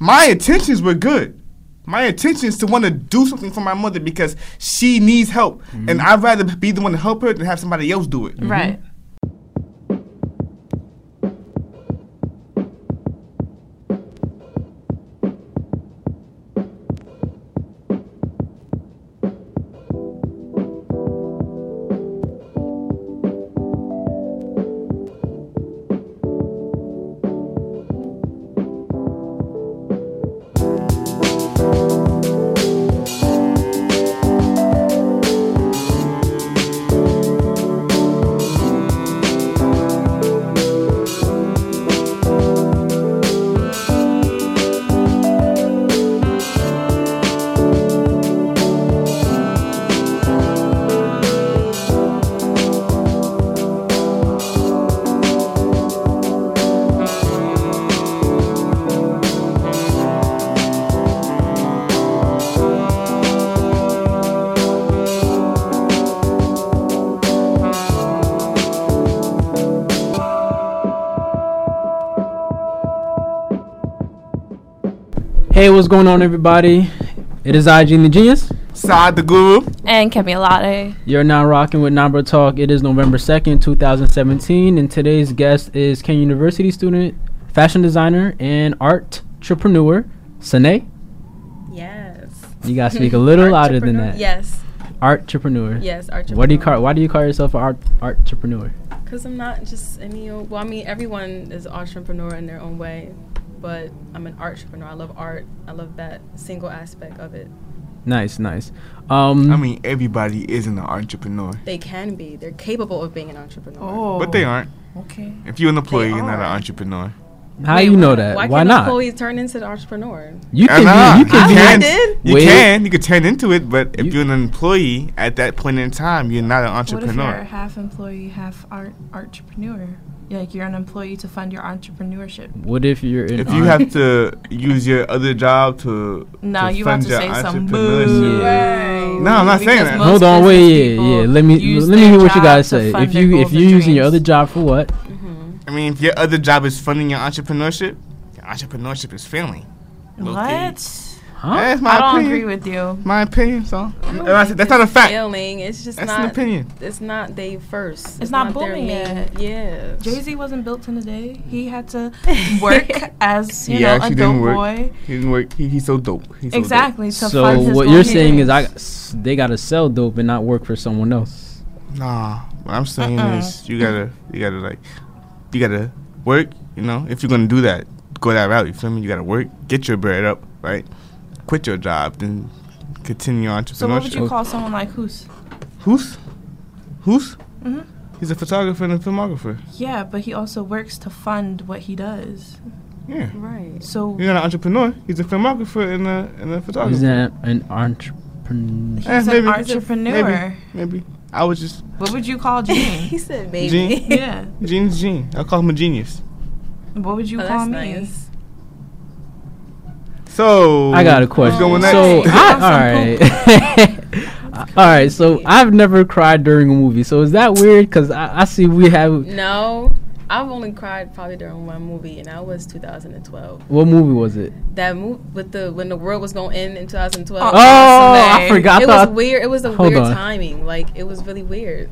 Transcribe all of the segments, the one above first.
my intentions were good. My intentions to want to do something for my mother because she needs help, and mm-hmm. I'd rather be the one to help her than have somebody else do it. Right. Hey, what's going on, everybody? It is IG the Genius. Side the guru. And Kemi Latte. You're now rocking with Nabruh Talk. It is November 2nd, 2017, and today's guest is Kean University student, fashion designer, and art entrepreneur, Sunae. Yes. You gotta speak a little louder than that. Yes. Art entrepreneur. Yes. Art. What do you call? Why do you call yourself an art art entrepreneur? Because I'm not just any. old- Well, I mean, everyone is an entrepreneur in their own way, but I'm an art entrepreneur. I love art. I love that single aspect of it. Nice, nice. Um, I mean, everybody isn't an entrepreneur, They can be. They're capable of being an entrepreneur. Oh. but they aren't. Okay. If you're an employee, you're not an entrepreneur. How Wait, you know why- that? Why, Why, can't not? employees turn into the entrepreneur? You can be. You can you be. I can. did. You Wait. can. You could turn into it, but if You- you, are an employee at that point in time, you're not an entrepreneur. What if you're a half employee, half art entrepreneur? Like you're an employee to fund your entrepreneurship. What if you're in? If you have to use your other job to, No, to you about fund to your say some entrepreneurship. boo. Yeah. No, I'm not saying that. Hold on, wait, yeah, yeah. Let me let me hear what you guys say. If you if you're using your other job for what? I mean, if your other job is funding your entrepreneurship, your entrepreneurship is failing. Low-key. What? Huh? That's my I don't opinion. agree with you. My opinion, so I don't And I said, that's not a fact. Failing. It's just That's not. an opinion. It's not they first. It's not their booming yet. Yeah. Jay Z wasn't built in a day. He mm. had to work as you He know a actually dope didn't work. boy. He didn't work. He, he's so dope. He's so dope. Exactly. So what you're and saying is, I they gotta sell dope and not work for someone else. Nah, what I'm saying Uh-uh. is you gotta, you gotta like, you gotta work. You know, if you're gonna do that, go that route. You feel me? You gotta work, get your bread up, right? Quit your job, then continue your entrepreneurship. So what would you call someone like Who's? Who's? Who's? Mhm. He's a photographer and a filmographer. Yeah, but he also works to fund what he does. Yeah. Right. So He's not an entrepreneur. He's a filmographer and a and a photographer. He's an, an entrepreneur. he's Eh, an maybe. entrepreneur. Maybe. I was just What would you call Gene? He said baby. Gene? yeah. Gene's Gene. I call him a genius. What would you Oh, call that's me? nice. So I got a question. going So. I, all right, all right. So I've never cried during a movie. So is that weird? Cause I, I see we have. No, I've only cried probably during one movie, and that was 2012. What movie was it? That movie with the when the world was going to end in 2012. Oh, Oh, I Someday. forgot. it I was weird. It was a Hold weird on. timing. Like it was really weird.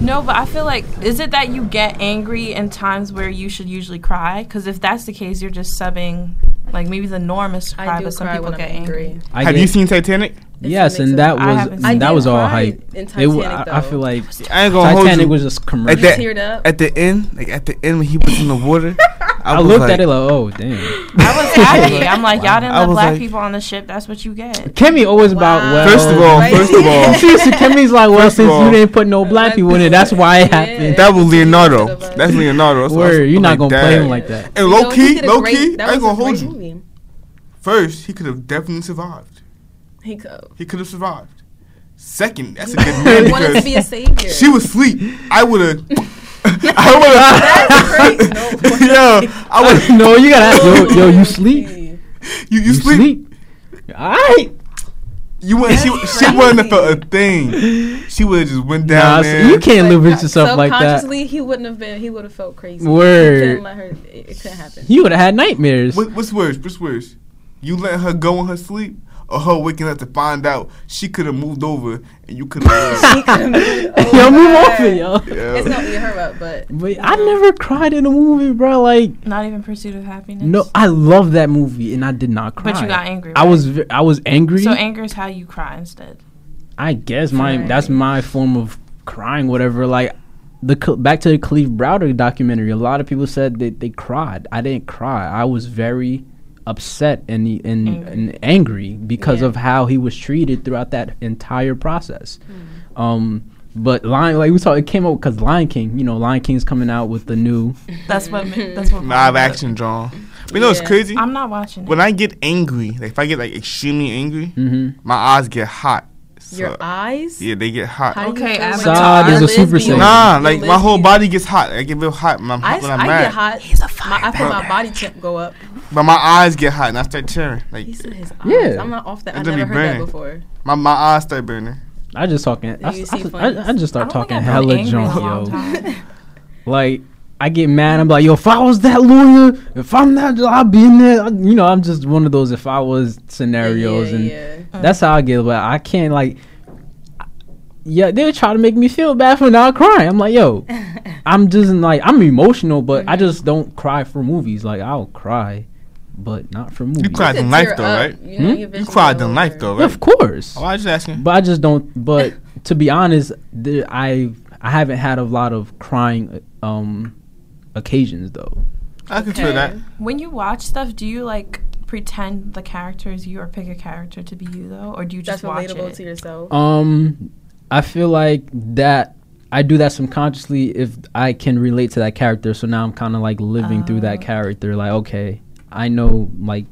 No, but I feel like is it that you get angry in times where you should usually cry? Because if that's the case, you're just subbing. Like maybe the norm is to cry, I do but some cry people when get I'm angry. angry. I Have get- you seen Titanic? Yes, and that I was haven't and seen that was all hype. in It Titanic, I, I feel like I ain't gonna hold Titanic you. was just At commercial. that, teared up. at the end, like at the end when he was in the water, I, I was looked like, at it like, oh damn. I was happy. I'm like, y'all didn't I let black like- people on the ship. That's what you get. Kemi always about well. First of all, Right. first of all, See, so Kemi's like, well, First since all- you didn't put no black people in it, that's why it happened. that was Leonardo. That's what That's Leonardo. So Word, you're not gonna play him like that. And low key, low key, I ain't gonna hold you. First, he could have definitely survived. He could. He could have survived. Second, that's a good man He wanted to be a savior. she was asleep. I would have. I would have. Yo, I would. no, you gotta ask, yo, yo, you sleep? You, you, sleep. All right. You wouldn't. She, she wouldn't have felt a thing. She would have just went Nah, down so you can't Like, live with yourself like that. Subconsciously, he wouldn't have been. He would have felt crazy. Word. He couldn't let her. It, it couldn't happen. You would have had nightmares. What, what's worse? What's worse? You let her go in her sleep, or her waking up to find out she could have moved over and you could have. He could've moved yo, move over. off it, yo. It's gonna eat her up, but But I never cried in a movie, bro. Like, Not even Pursuit of Happiness. no, I love that movie, and I did not cry. But you got angry. I was, ve- I was angry. So anger is how you cry instead. I guess my Right. that's my form of crying, whatever. Like the back to the Kalief Browder documentary. A lot of people said that they cried. I didn't cry. I was very upset and and Angry. and angry because Yeah. of how he was treated throughout that entire process. Hmm. Um, but Lion, like we saw, it came out because Lion King. You know, Lion King's coming out with the new. That's what. ma- That's what. Live action drawn. But you know what's Yeah. crazy? I'm not watching it. when I get angry, like if I get like extremely angry, hmm my eyes get hot. So, your eyes. Yeah, they get hot. How Okay, feel when Avatar. Is a Super? Saiyan. Nah, like my whole body gets hot. I get real hot when I'm, I, when I'm I mad. get hot. He's a My, I feel my body temp go up. But my eyes get hot and I start tearing. Like He said his eyes. Yeah. I'm not off that. I don't never heard burning. that before. my, my eyes start burning. I just talking. I, I, I. I just start don't talking I've hella angry in a junk, yo. Like I get mad. I'm like, yo, if I was that lawyer, if I'm that, I'll be in there. You know, I'm just one of those. If I was scenarios, yeah, and yeah. that's how I get. But I can't like. Yeah, they try to make me feel bad for not crying. I'm like, yo, I'm just like I'm emotional, but I Mhm. just don't cry for movies. Like I'll cry, but not for movies. You cried in life though, up, right? You, Hmm? know, your You cried in life though, right? Of course, Oh, I was just asking. but I just don't. But to be honest, there, I I haven't had a lot of crying um occasions though. I can feel Okay. that. When you watch stuff, do you like pretend the character is you, or pick a character to be you though, or do you That's just watch relatable it? to yourself. Um, I feel like that I do that subconsciously if I can relate to that character. So now I'm kind of like living through that Oh. character. Like, okay, I know, like,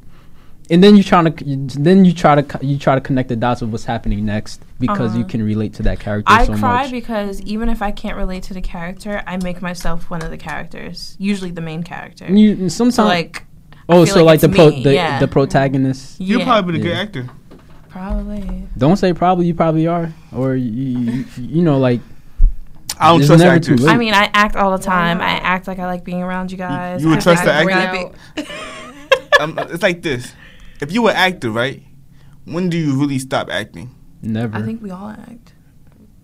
and then you trying to then you try to you try to connect the dots of what's happening next because you Uh-huh. can relate to that character I so cry much. because even if I can't relate to the character, I make myself one of the characters, usually the main character. And you sometimes so like, oh, so like, it's the pro, the, yeah. the protagonist. You're yeah, probably the good Yeah. actor. probably. Don't say probably. You probably are, or you, you, you know, like I don't It's trust never actors. too late. I mean, I act all the time. I act like I like being around you guys. you would I trust the like actor? I be- it's like this. If you were an actor, right? When do you really stop acting? never. I think we all act.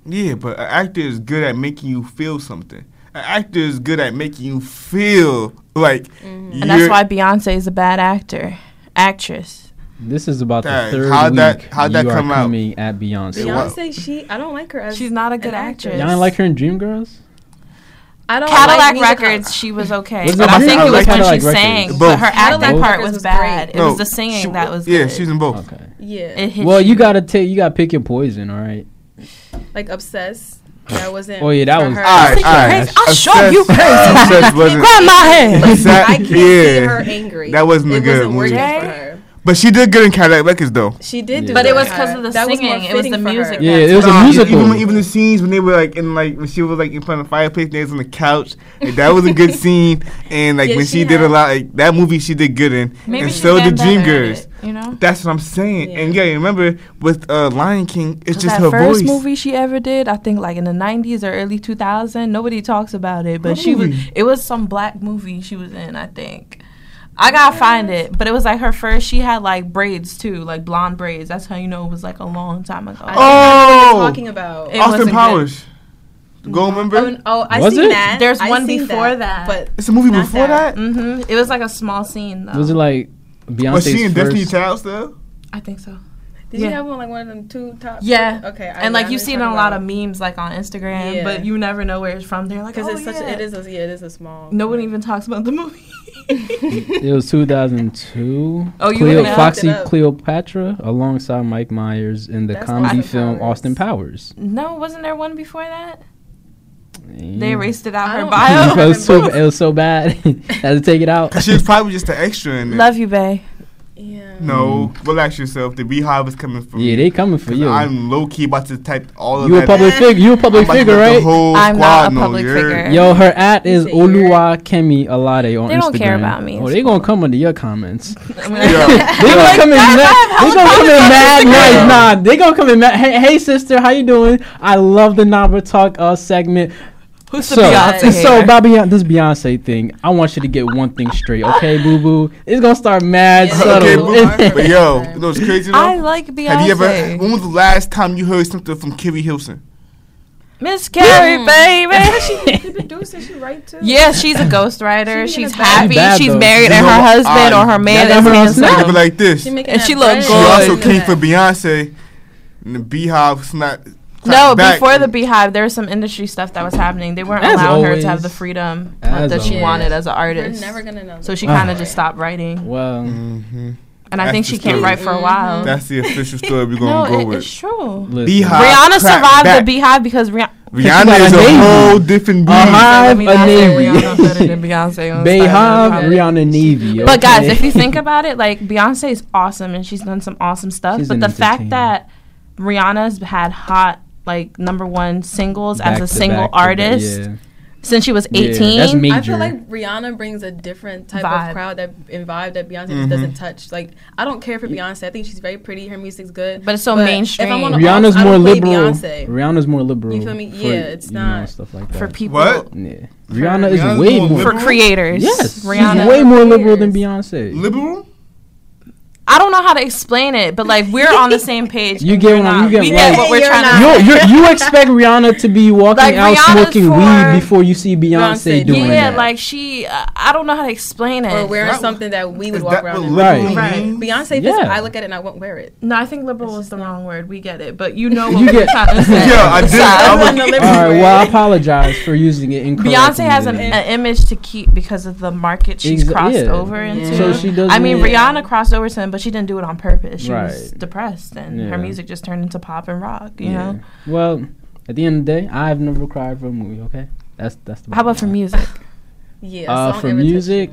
Yeah, but an actor is good at making you feel something. An actor is good at making you feel like Mhm. And that's why Beyonce is a bad actor, actress. This is about Dang, the third how'd week that- how'd that you come are out? coming at Beyonce. Beyonce, she I don't like her as She's not a good an actress. Y'all like her in Dreamgirls? I don't Cadillac like Records, she was okay, Was but I think I it was like when Cadillac she Records. sang, Both. but her Cadillac acting part was was bad. great. It No, was the singing she- that was Yeah, good. she's in both. Okay. Yeah, Well, you gotta take, you gotta pick your poison, all right? like obsessed. That wasn't. Oh, yeah, that was- her. All right, think all you're crazy. I'll show you crazy. Obsessed Grab my hand. Obsessed- I can't see yeah. her angry. That wasn't a good wasn't movie. For her. But she did good in Cadillac Records, though. She did, Yeah. do But it was because of the That was singing. It was fitting the music Yeah, that's it was a what- musical. Even even the scenes when they were like in like when she was like in front of the fireplace, they was on the couch. Like, that was a good scene. And like Yeah, when she, she did a lot, like that movie she did good in. Maybe and so did getting better at Dreamgirls. it, You know. That's what I'm saying. Yeah. And yeah, remember with uh, Lion King, it's just that her first voice. movie she ever did, I think like in the 90s or early 2000. Nobody talks about it, but What she was. It was some black movie she was in. I think. I gotta find it, but it was like her first. She had like braids too, like blonde braids. That's how you know it was like a long time ago. I think I know what Oh! you're talking about. It Austin wasn't good. Powers. The Goldmember. Oh, n- oh, I Was seen it? that. There's I one before that. but It's a movie before that. hmm It was like a small scene though. Was it like Beyonce's Was she in first? Destiny Child still? I think so. Did Yeah. you have one like one of them two top? Yeah. Okay. I and like you've seen in a lot of memes like on Instagram, Yeah. but you never know where it's from. They're like, because oh, it's such. yeah. A, it is. A, yeah, it is a small. No one even talks about the movie. It was 2002. Oh, you Cleo, looked it up? Foxy Looked it up. Cleopatra alongside Mike Myers in the That's comedy Austin film Powers. Austin Powers. no, wasn't there one before that? They erased it out I her don't- it bio. was so it was so bad. Had to take it out. She was probably just an extra in there. Love you, Bay. Yeah. No, relax yourself. The Beyhive is coming for Yeah, me. they coming for 'Cause you. I'm low key about to type all of You a that. public figure. You a public I'm figure, let the right? whole I'm squad not a know, public you figure. Yo, her at is You Oluwa Kemi Alade on Instagram. They don't care about me. Oh, It's they gonna come under your comments. I mean, Yeah. They gonna come in mad. They have gonna come in mad followers on nice. Instagram. Nah, they gonna come in mad. Hey, hey, sister, how you doing? I love the Nabruh Talk uh, segment. Who's the so, Beyonce so hater? about Beyonce, this Beyonce thing, I want you to get one thing straight, okay, boo boo? It's gonna start mad Yeah, subtle. Okay, but, but yo, you know what's crazy though? I like Beyonce. Have you ever? When was the last time you heard something from Keri Hilson? Miss Keri, hmm. baby. She produces, she write too. yeah, she's a ghostwriter. She She's happy. bad, she's married, You and know her husband I- or her man That is got her on handsome. Snap. Think of it like this. She making And she looks good. She also came for Beyonce, and the Beyhive not. No, before the Beyhive, there was some industry stuff that was happening. They weren't As allowing her to have the freedom As that she wanted as an We're artist. never gonna know. So she kind of just stopped writing, Well, hmm and I think the she can't write for a while. That's the official story we're gonna go it- with. it's true. listen. Beyhive. Rihanna survived back. the Beyhive because Rihanna. Rihanna is a a navy. whole different breed. Hive, Let me a not say navy. Rihanna better than Beyonce. on Beyhive, Instagram. Rihanna Navy. But guys, if you think about it, like Beyonce is awesome and she's done some awesome stuff. She's but the fact that Rihanna's had hot like number one singles Back as a single back to back, artist yeah. since she was Yeah, 18. that's major. I feel like Rihanna brings a different type Vibe. of crowd that and vibe that Beyonce Mhm. just doesn't touch. Like I don't care for Beyonce. I think she's very pretty. Her music's good. But it's so But mainstream. If I'm on a Rihanna's box, I more don't liberal. Beyonce. Rihanna's more liberal. You feel me? for, Yeah, it's you know, not- stuff like that. for people What? Yeah. Rihanna is Rihanna's way more more. for creators. Yes, Rihanna. she's way more liberal than Beyonce. Liberal? I don't know how to explain it, but like we're on the same page. You get we're what I'm- not. you get we what get what we're You're trying not. to. You you you expect Rihanna to be walking Like, out Rihanna's smoking weed before you see Beyonce, Beyonce doing yeah, that. like she. Uh, I don't know how to explain it. Or wearing That- something that we would Is walk around in. Right. liberal Right. means? Beyonce, Yeah. yeah. I look at it and I won't wear it. no, I think liberal It's was the wrong word. We get it, but you know what You we're get- trying to say. Yeah, I did. I I was- All right, well, I apologize for using it incorrectly. Beyonce has an, an image to keep because of the market she's Exa- crossed yeah. over into. So she doesn't. I mean, Rihanna crossed over to him, but she didn't do it on purpose. She was depressed, and Yeah. her music just turned into pop and rock. You yeah. know. Well, at the end of the day, I've never cried for a movie. Okay, that's that's the. How about for music? Yeah, Uh, for music.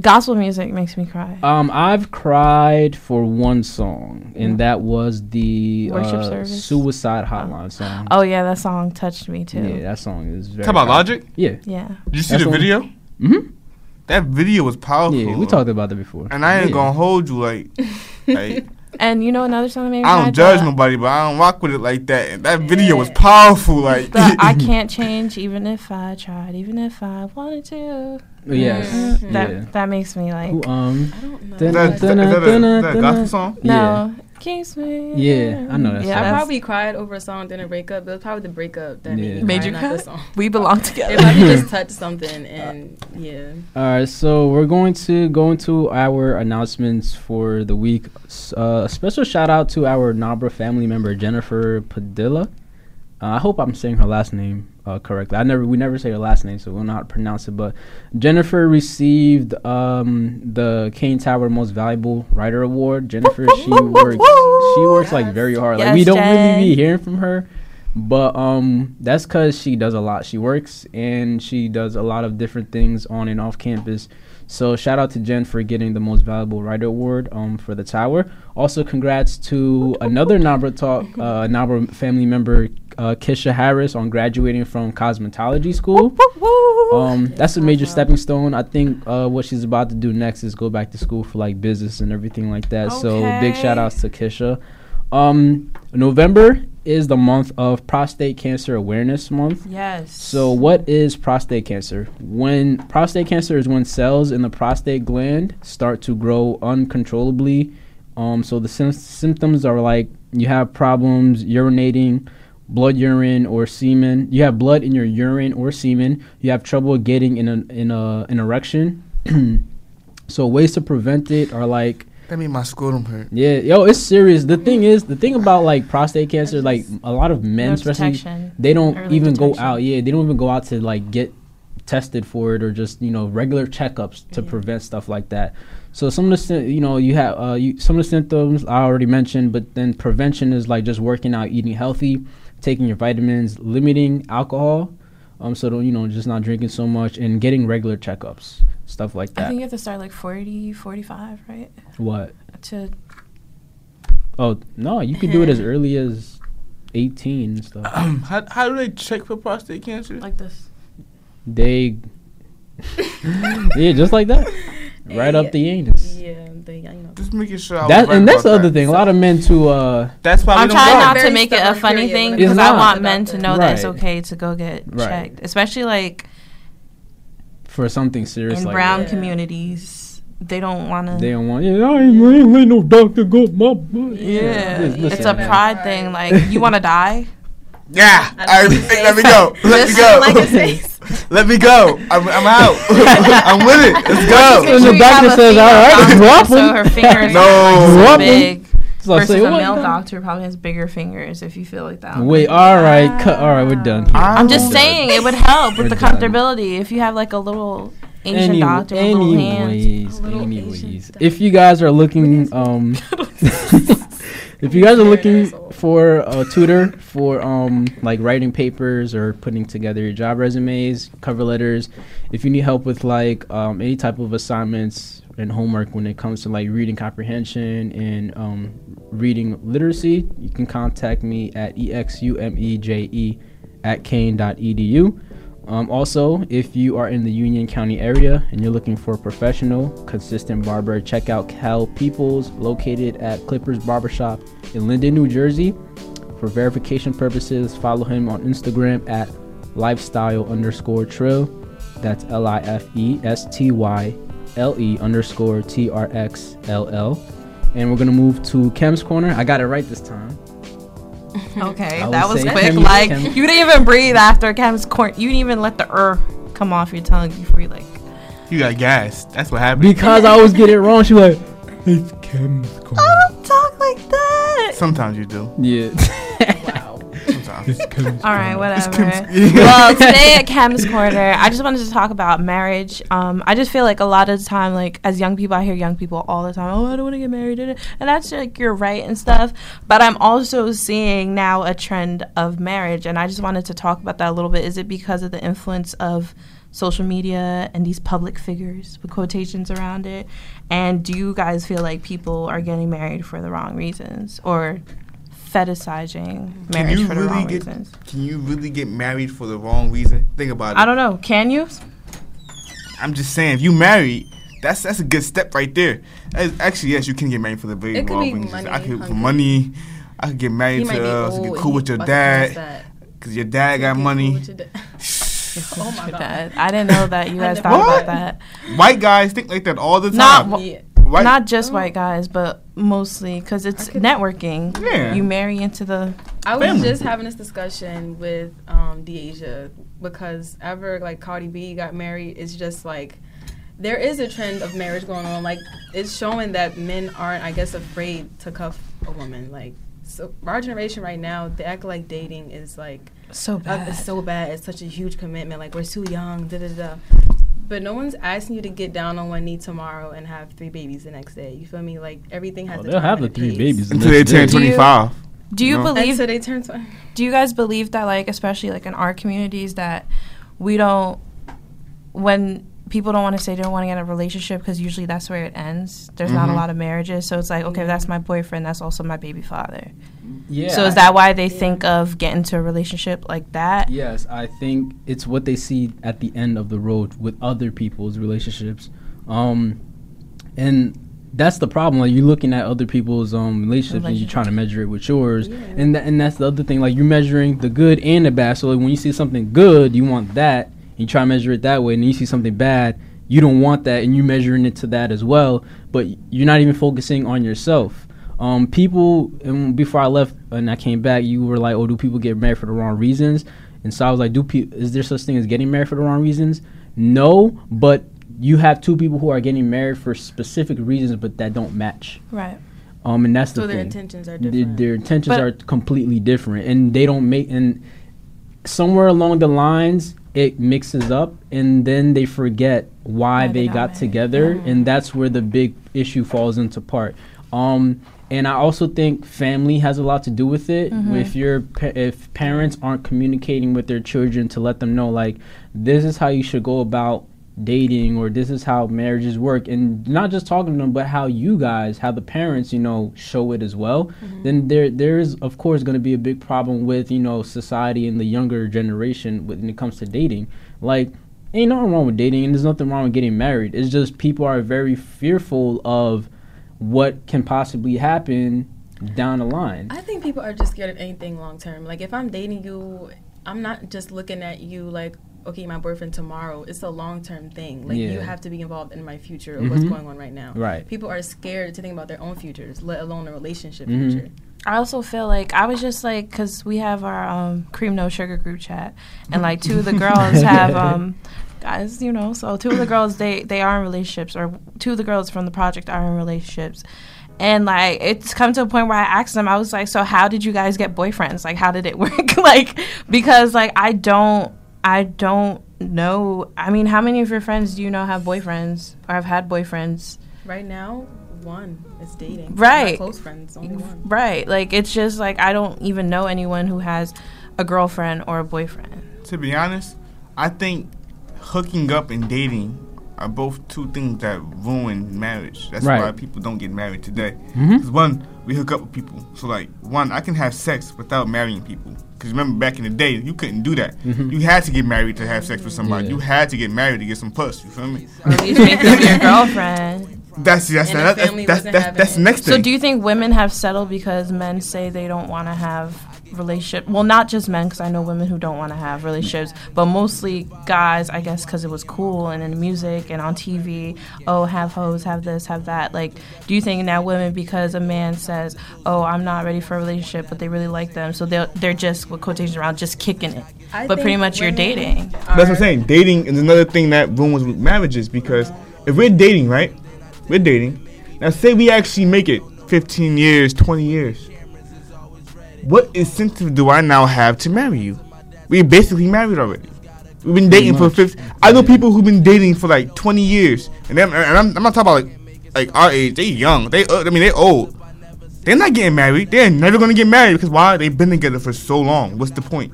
Gospel music makes me cry. Um, I've cried for one song, and that was the Worship uh, service? Suicide Hotline song. oh yeah, that song touched me too. yeah, that song is very. Talk about. Logic? Yeah, Yeah. Did you see That's the what- video? hmm That video was powerful. yeah, we talked about that before. And I ain't yeah. gonna hold you like, like And you know another song that made me I don't judge The- nobody, but I don't rock with it like that. And that video was powerful. Like the I can't change even if I tried, even if I wanted to. Oh, Yes, Mhm. That yeah. that makes me like Who, um, I don't know. Is that, is that, is that, a, is that a gospel song? no keeps me. Yeah, I know that Yeah, song. I probably cried over a song during a breakup. It was probably the breakup that Yeah. made, me Made cry, you not cry? the song. we belong It together. probably just touched something, and yeah. All right, so we're going to go into our announcements for the week. S- Uh, a special shout out to our Nabruh family member Jennifer Padilla. Uh, I hope I'm saying her last name uh, correctly. I never, we never say her last name, so we'll not pronounce it. But Jennifer received um, the Kean Tower Most Valuable Writer Award. Jennifer, she works, she works like very hard. Like we don't really be hearing from her, but um, that's because she does a lot. She works and she does a lot of different things on and off campus. So shout out to Jen for getting the most valuable writer award um for the tower. Also congrats to another Nabruh talk uh Nabruh family member uh Kisha Harris on graduating from cosmetology school. Um that's a major stepping stone. I think uh what she's about to do next is go back to school for like business and everything like that. So big shout outs to Kisha. Um November is the month of prostate cancer awareness month. yes. So, what is prostate cancer? When prostate cancer is when cells in the prostate gland start to grow uncontrollably. Um, so the sym- symptoms are like you have problems urinating, blood urine or semen. You have blood in your urine or semen. You have trouble getting in a in a an erection. so ways to prevent it are like That made my scrotum hurt. yeah, yo, it's serious. The thing is, the thing about like prostate cancer, like a lot of men, No especially they don't Early even go out. Yeah, they don't even go out to like get tested for it or just you know regular checkups to Yeah. prevent stuff like that. So some of the you know you have uh, you, some of the symptoms I already mentioned, but then prevention is like just working out, eating healthy, taking your vitamins, limiting alcohol. Um, so don't you know just not drinking so much and getting regular checkups, stuff like that. I think you have to start like 40, 45, right? what? to Oh no, you can do it as early as eighteen and stuff. Um, how, how do they check for prostate cancer? like this? They, yeah, just like that, right up the anus. Yeah, they, you know. Just making sure. I That right and that's the other that. thing. A lot of men to uh, That's why I'm trying not to make it a funny period thing because I want men to doctor. know that it's okay to go get Right. checked, especially like for something serious in like brown Yeah. communities. They don't want to. they don't want. Yeah, I ain't, I ain't let no doctor go my butt. Yeah, Listen, it's a man. pride Right. thing. Like, you want to die? Yeah, I I, let me go. Let me go. like. Let me go. I'm, I'm out. I'm with it. Let's And go. the you doctor have a says, female "All right, doctor, drop So him." her fingers No. are like, Drop so him. Big. So I Versus say, a what? male doctor probably has bigger fingers if you feel like that. I'm Wait, like, all right, cut. All right, we're done. Here. I'm just We're saying done. it would help with We're the done. comfortability if you have like a little Asian Any- doctor with little hands. anyways, little anyways, Asian if you guys are looking, um, if you guys are looking for a tutor for um like writing papers or putting together your job resumes, cover letters, if you need help with like um any type of assignments and homework when it comes to like reading comprehension and um reading literacy, you can contact me at e exumeje at kean.edu. Um, also, if you are in the Union County area and you're looking for a professional, consistent barber, check out Cal Peoples, located at Clippers Barbershop in Linden, New Jersey. For verification purposes, follow him on Instagram at lifestyle underscore trill. That's L I F E S T Y L E underscore T R X L L. And we're gonna move to Chem's Corner. I got it right this time. Okay, I that was quick. chem- like chem- you didn't even breathe after Cam's court. You didn't even let the er come off your tongue before you like. You got gas. That's what happened. Because I always get it wrong, she like, it's Chem's Corner. I don't talk like that. Sometimes you do. Yeah. All right, whatever. Well, today at Cam's Corner, I just wanted to talk about marriage. Um, I just feel like a lot of the time, like as young people, I hear young people all the time, "Oh, I don't want to get married," and that's like you're right and stuff. But I'm also seeing now a trend of marriage, and I just wanted to talk about that a little bit. Is it because of the influence of social media and these public figures with quotations around it? And do you guys feel like people are getting married for the wrong reasons or fetishizing marriage you for the really wrong get? reasons? Can you really get married for the wrong reason? Think about it. I don't know. Can you? I'm just saying, if you married, that's that's a good step right there. That is- Actually, yes, you can get married for the very It wrong reasons. money, I could for money. I could get married might to be uh, to get cool with your dad because your dad got Get cool money. with your dad. oh my god. I didn't know that you guys thought never- about that. White guys think like that all the Not time. wh- Yeah. White, Not just Oh. white guys, but mostly because it's networking. Yeah. You marry into the. I was Family. just having this discussion with um Deasia because ever like Cardi B got married, it's just like there is a trend of marriage going on. Like it's showing that men aren't, I guess, afraid to cuff a woman. Like so, our generation right now, they act like dating is like So uh, it's so bad. It's such a huge commitment. Like we're too young. Da da da. But no one's asking you to get down on one knee tomorrow and have three babies the next day. You feel me? Like everything has. Oh, a they'll have the three pace. babies the until they turn day. Do you- 25. Do you No. believe? Until they turn. Tw- Do you guys believe that, like, especially like in our communities, that we don't when people don't want to say they don't want to get in a relationship because usually that's where it ends. There's not a Mhm. lot of marriages, so it's like, okay, that's my boyfriend. That's also my baby father. Yeah. so is that why they think of getting into a relationship like that? Yes, I think it's what they see at the end of the road with other people's relationships. Um, and that's the problem. Like you're looking at other people's um relationships and you're trying to measure it with yours. Yeah. And tha- and that's the other thing. Like you're measuring the good and the bad. So like, when you see something good, you want that. And you try to measure it that way. And then you see something bad, you don't want that, and you're measuring it to that as well. But you're not even focusing on yourself. Um, people, and before I left and I came back, you were like, "Oh, do people get married for the wrong reasons?" And so I was like, "Do pe- is there such thing as getting married for the wrong reasons?" No, but you have two people who are getting married for specific reasons, but that don't match. Right. Um, and that's the so the their thing. intentions are Their, different. their intentions But- are completely different, and they don't make. And somewhere along the lines, it mixes up, and then they forget why Why they they got got married. together, Mhm. and that's where the big issue falls into part. Um, and I also think family has a lot to do with it. Mhm. If your pa- if parents aren't communicating with their children to let them know like this is how you should go about dating or this is how marriages work and not just talking to them but how you guys how the parents you know show it as well Mm-hmm. then there there is of course going to be a big problem with you know society and the younger generation when it comes to dating like ain't nothing wrong with dating and there's nothing wrong with getting married it's just people are very fearful of what can possibly happen down the line I think people are just scared of anything long term. Like if I'm dating you, I'm not just looking at you like, okay, my boyfriend tomorrow. It's a long term thing. Like you have to be involved in my future or what's Mhm. going on right now. Right. People are scared to think about their own futures, let alone a relationship Mhm. future. I also feel like I was just like because we have our um, cream no sugar group chat, and like two of the girls have um, guys, you know, so two of the girls they they are in relationships, or two of the girls from the project are in relationships. And like it's come to a point where I asked them, I was like, "So how did you guys get boyfriends? Like, how did it work? like, because like I don't, I don't know. I mean, how many of your friends do you know have boyfriends or have had boyfriends? Right now, one is dating. Right. Close friends, only one. Right. Like it's just like I don't even know anyone who has a girlfriend or a boyfriend. To be honest, I think hooking up and dating are both two things that ruin marriage. That's Right. why people don't get married today. Mhm. Because one, we hook up with people. So like, one, I can have sex without marrying people. Because remember, back in the day, you couldn't do that. Mhm. You had to get married to have sex with somebody. Yeah. You had to get married to get some puss. You feel me? Or at least make them your girlfriend. That's that's And that, that's that's that's, that's next thing. So do you think women have settled because men say they don't want to have relationship? Well, not just men, because I know women who don't want to have relationships, but mostly guys. I guess because it was cool and in music and on TV. Oh, have hoes, have this, have that. Like, do you think now women because a man says, "Oh, I'm not ready for a relationship," but they really like them, so they're they're just with quotations around just kicking it. I but pretty much you're dating. That's what I'm saying. Dating is another thing that ruins with marriages because if we're dating, right? We're dating. Now, say we actually make it 15 years, 20 years. What incentive do I now have to marry you? We're basically married already. We've been dating for much. 50. I know people who've been dating for like 20 years, and, them, and I'm, I'm not talking about like like our age. They young. They uh, I mean they old. They're not getting married. They're never gonna get married because why? They've been together for so long. What's the point?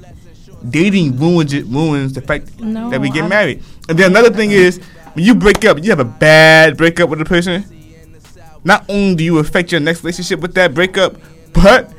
Dating ruins it. Ruins the fact No, that we get I'm- married. And then another thing is when you break up, you have a bad breakup with a person. Not only do you affect your next relationship with that breakup, but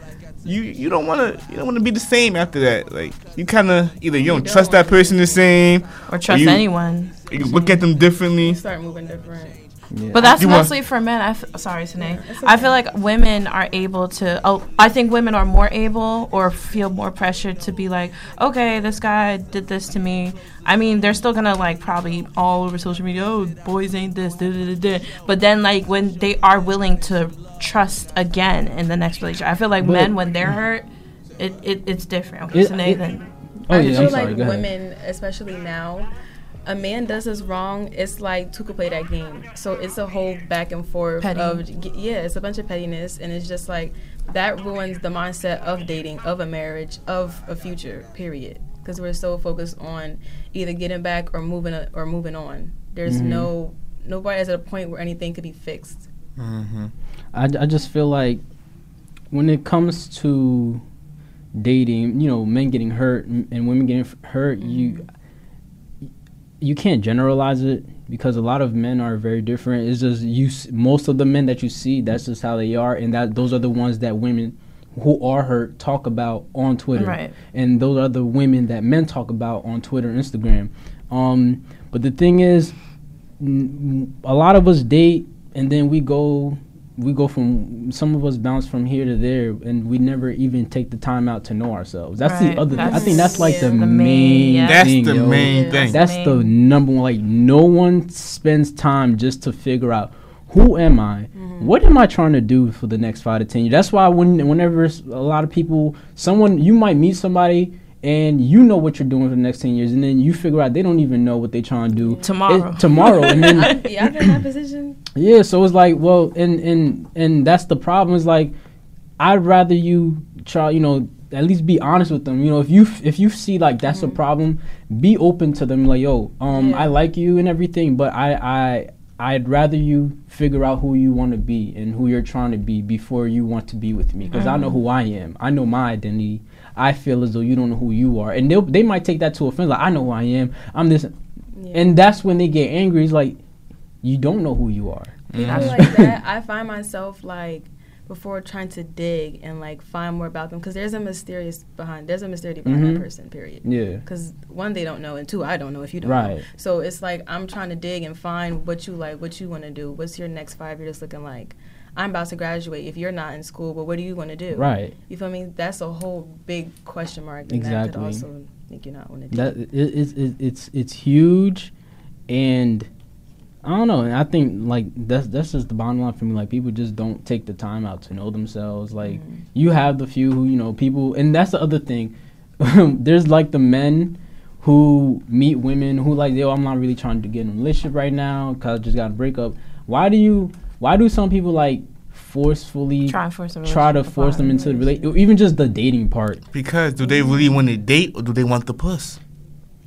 you you don't want to you don't want to be the same after that. Like you kind of either you don't don't trust that person the same, Or trust you- anyone. you look at them differently. You start moving different. Yeah. But that's You want- mostly for men. I f- sorry, Sine. it's I feel like women are able to. Oh, I think women are more able or feel more pressured to be like, okay, this guy did this to me. I mean, they're still gonna like probably all over social media. Oh, boys ain't this. Da, da, da, da. But then like when they are willing to trust again in the next relationship, I feel like But- men when they're hurt, it, it it's different. Okay, It- Sine, it- then oh I yeah, feel I'm sorry. like Go ahead. women, especially now, a man does us wrong. It's like two could play that game. So it's a whole back and forth Petty. of yeah, it's a bunch of pettiness, and it's just like that ruins the mindset of dating, of a marriage, of a future. Period. Because we're so focused on either getting back or moving a, or moving on. There's Mhm. no nobody is at a point where anything could be fixed. Mm-hmm. I, I just feel like when it comes to dating, you know, men getting hurt m- and women getting f- hurt, you you can't generalize it because a lot of men are very different. It's just you. Most of the men that you see, that's just how they are, and that those are the ones that women who are hurt talk about on Twitter, Right. and those are the women that men talk about on Twitter, and Instagram. Um, but the thing is, n- a lot of us date and then we go we go from some of us bounce from here to there and we never even take the time out to know ourselves that's Right. the other thing i think that's like yeah, the, the main, main- yeah. That's thing, the yo. main Yeah. thing. that's the number one like no one spends time just to figure out who am i mm-hmm. what am i trying to do for the next five to ten years that's why when whenever a lot of people someone you might meet somebody and you know what you're doing for the next 10 years and then you figure out they don't even know what they're trying to do Tomorrow. It- tomorrow and then I, yeah, I've been in that position. yeah, so it's like, well, and and and that's the problem. Is like, I'd rather you try, you know, at least be honest with them. You know, if you if you see like that's a problem, be open to them. Like, yo, um, Yeah. I like you and everything, but I I I'd rather you figure out who you want to be and who you're trying to be before you want to be with me, because I know who I am. I know my identity. I feel as though you don't know who you are, and they they might take that to offense. Like, I know who I am. I'm this. Yeah. and that's when they get angry. It's like you don't know who you are. People That's like that, I find myself like before trying to dig and like find more about them because there's a mysterious behind there's a mystery behind Mhm. that person. Period. Yeah. Because one, they don't know, and two, I don't know if you don't. Right. Know. So it's like I'm trying to dig and find what you like, what you want to do. What's your next five years looking like? I'm about to graduate. If you're not in school, but what do you want to do? Right. You feel me? That's a whole big question mark. And That could also make you not want to do. That it, it, it, it's it's huge, and I don't know. And I think like that's that's just the bottom line for me. Like people just don't take the time out to know themselves. Like Mhm. you have the few who you know people, and that's the other thing. There's like the men who meet women who like yo, I'm not really trying to get in a relationship right now because I just got a breakup. Why do you? Why do some people like forcefully Try and force try to force them into the relationship? Even just the dating part. Because do they really want to date or do they want the puss?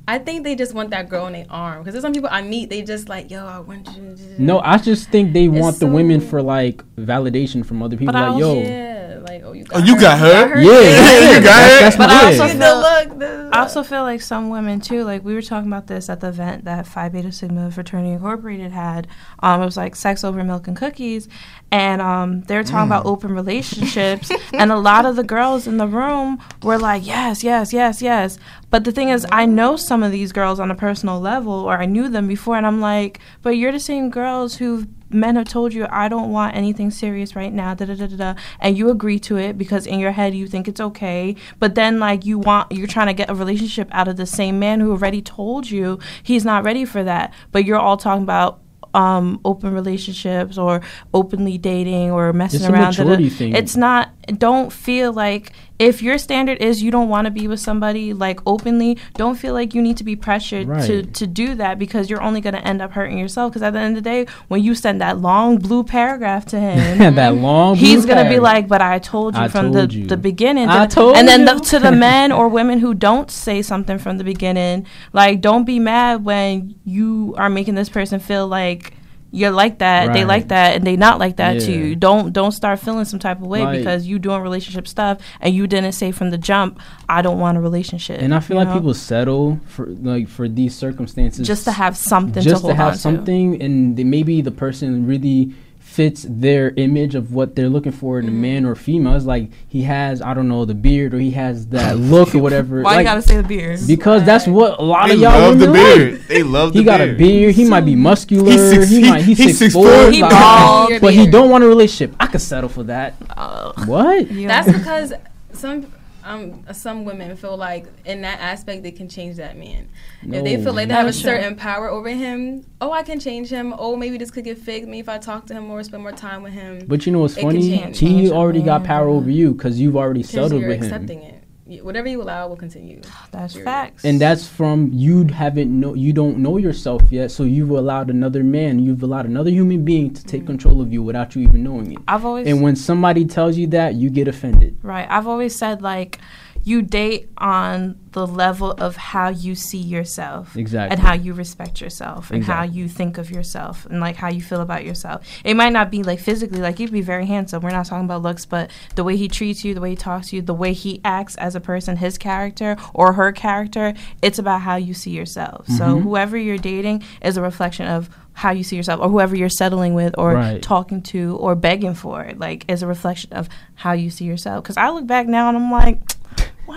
I think they just want that girl in their arm. Because there's some people I meet, they just like, yo, I want you. No, I just think they It's want the women for like validation from other people. But I Like, yo, Yeah, like, oh, you got Oh, you her. got her? yeah, Yeah, you got that's, that's But I yeah. also The feel- look, the I also feel like some women too. Like we were talking about this at the event that Phi Beta Sigma Fraternity Incorporated had. Um, it was like sex over milk and cookies, and um, they were talking about open relationships. and a lot of the girls in the room were like, "Yes, yes, yes, yes." But the thing is, I know some of these girls on a personal level, or I knew them before, and I'm like, "But you're the same girls who." Men have told you I don't want anything serious right now, da da da da da, and you agree to it because in your head you think it's okay. But then like you want, you're trying to get a relationship out of the same man who already told you he's not ready for that. But you're all talking about um, open relationships or openly dating or messing It's around. da, da. maturity thing. It's not. Don't feel like if your standard is you don't want to be with somebody like openly. Don't feel like you need to be pressured to Right. to do that because you're only going to end up hurting yourself. Because at the end of the day, when you send that long blue paragraph to him, that long. he's gonna be like, "But I told you I from told the you. the beginning." I told and then the, to the men or women who don't say something from the beginning, like, don't be mad when you are making this person feel like you're like that, they like that, and they not like that to Yeah. you. Don't don't start feeling some type of way Like- because you doing relationship stuff and you didn't say from the jump, "I don't want a relationship." And I feel like know? people settle for like for these circumstances just to have something just to hold to have something, and they, maybe the person really fits their image of what they're looking for in a man or female. It's like he has I don't know the beard or he has that look or whatever. Why like, you gotta say the beard? because that's what a lot They of y'all love the women like. beard. They love the He got a beard. He might be muscular. He's six- he he- might he's, he's six, 6'4". four. He bald. but he don't want a relationship. I could settle for that. Ugh. What? You That's because some um some women feel like in that aspect they can change that man. if they feel like they have a sure. certain power over him, oh I can change him. Oh maybe this could get fixed. Maybe if I talk to him more, spend more time with him. But you know what's funny? He already got power over you because you've already settled you're with him. accepting it. Y- Whatever you allow will continue. That's Period. facts. and that's from you haven't know you don't know yourself yet so you've allowed another man you've allowed another human being to take mm. control of you without you even knowing it I've always and when somebody tells you that you get offended Right. I've always said like you date on the level of how you see yourself exactly and how you respect yourself and how you think of yourself and like how you feel about yourself. It might not be like physically like you'd be very handsome. We're not talking about looks, but the way he treats you, the way he talks to you, the way he acts as a person, his character or her character, it's about how you see yourself. So Mhm. whoever you're dating is a reflection of how you see yourself or whoever you're settling with or Right. talking to or begging for like is a reflection of how you see yourself because i look back now and i'm like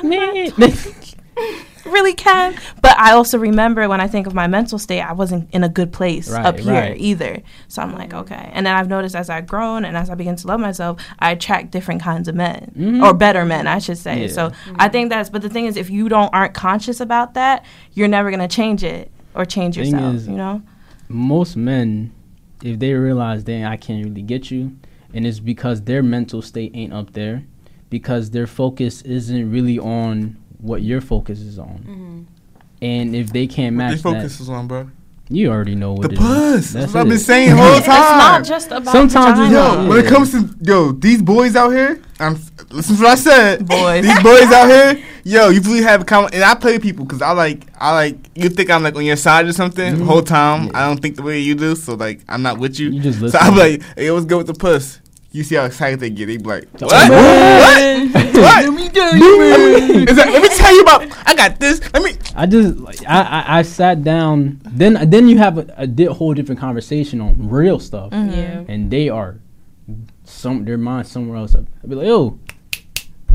why not? really can but i also remember when i think of my mental state i wasn't in a good place Right, up here right. either so i'm like okay and then i've noticed as i've grown and as i begin to love myself i attract different kinds of men Mhm. or better men i should say Yeah. so i think that's but the thing is if you don't aren't conscious about that you're never going to change it or change Thing yourself is- you know most men if they realize they i can't really get you and it's because their mental state ain't up there because their focus isn't really on what your focus is on Mm-hmm. and if they can't What they match focus that is on, bro. you already know what The it is. puss. That's That's what I've been saying the whole it's not time. just about Sometimes it's vagina. Yo, when it comes to yo, these boys out here, I'm listen to what I said. Boys. these boys out here, yo, you really have a comment. And I play people because I like, I like. You think I'm like on your side or something the Mhm. whole time. Yeah. I don't think the way you do, so like I'm not with you. You just So listen. I'm like, hey, what's good with the puss? You see how excited they get. They be like, what? Man. What? Let me tell you, It's like, let me tell you about. I got this. Let me. I just like I, I, I sat down. Then then you have a, a di- whole different conversation on real stuff, Yeah. and they are some their mind somewhere else. I'd be like, yo,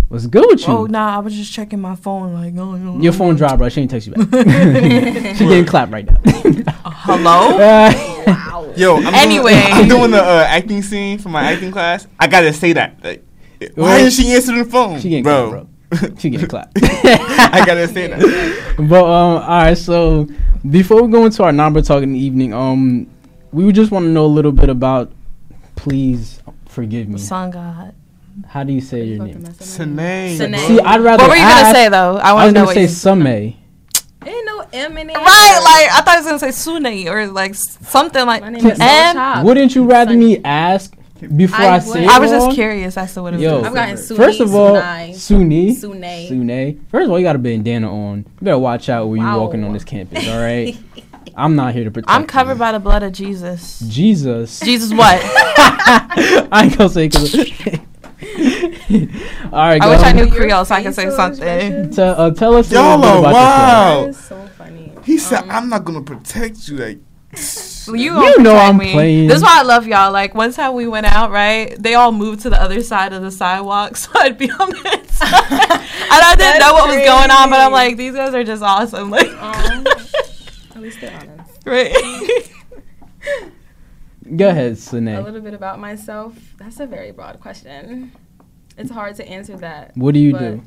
what's good with you? Oh nah, I was just checking my phone. Like, oh, no. Your phone dropped, bro. She ain't text you back. she getting clapped right now. Hello. Uh, Yo, I'm Anyway. doing, I'm doing the uh, acting scene for my acting class. I gotta say that. Like, why Well, is she answering the phone, she getting bro? clapped, bro. She getting clapped. I gotta say that. But um, all right. So before we go into our number talk in the evening, um, we would just want to know a little bit about. Please forgive me. Sun God. How do you say your name? mess. Sine. Sine. See, I'd rather. What were you gonna ask- say though? I I want to know gonna what say you. Sume. Ain't no M in it. Right, like I thought I was gonna say Sune or like something like. My name is And Wouldn't you rather Sunny. me ask before I, I say it I was just curious as to what it Yo, was. I've gotten Suni, first of all, Sunai, Suni, Sune. Sune. First of all, you got a bandana on. You better watch out when you're Wow. walking on this campus. All right. I'm not here to protect. I'm you. covered by the blood of Jesus. Jesus. Jesus, what? I ain't gonna say because. all right, I wish go. I knew Creole so I could say something. expressions. Tell, uh, tell us a Y'all He said, Um, "I'm not gonna protect you." Like, You, You know protect I'm me. playing. This is why I love y'all. Like one time we went out, right? They all moved to the other side of the sidewalk, so I'd be on that side. and I didn't That's know what was going on, but I'm like, these guys are just awesome. Like, Um, at least they're honest. right? Go ahead, A little bit about myself. That's a very broad question. It's hard to answer that. What do you do?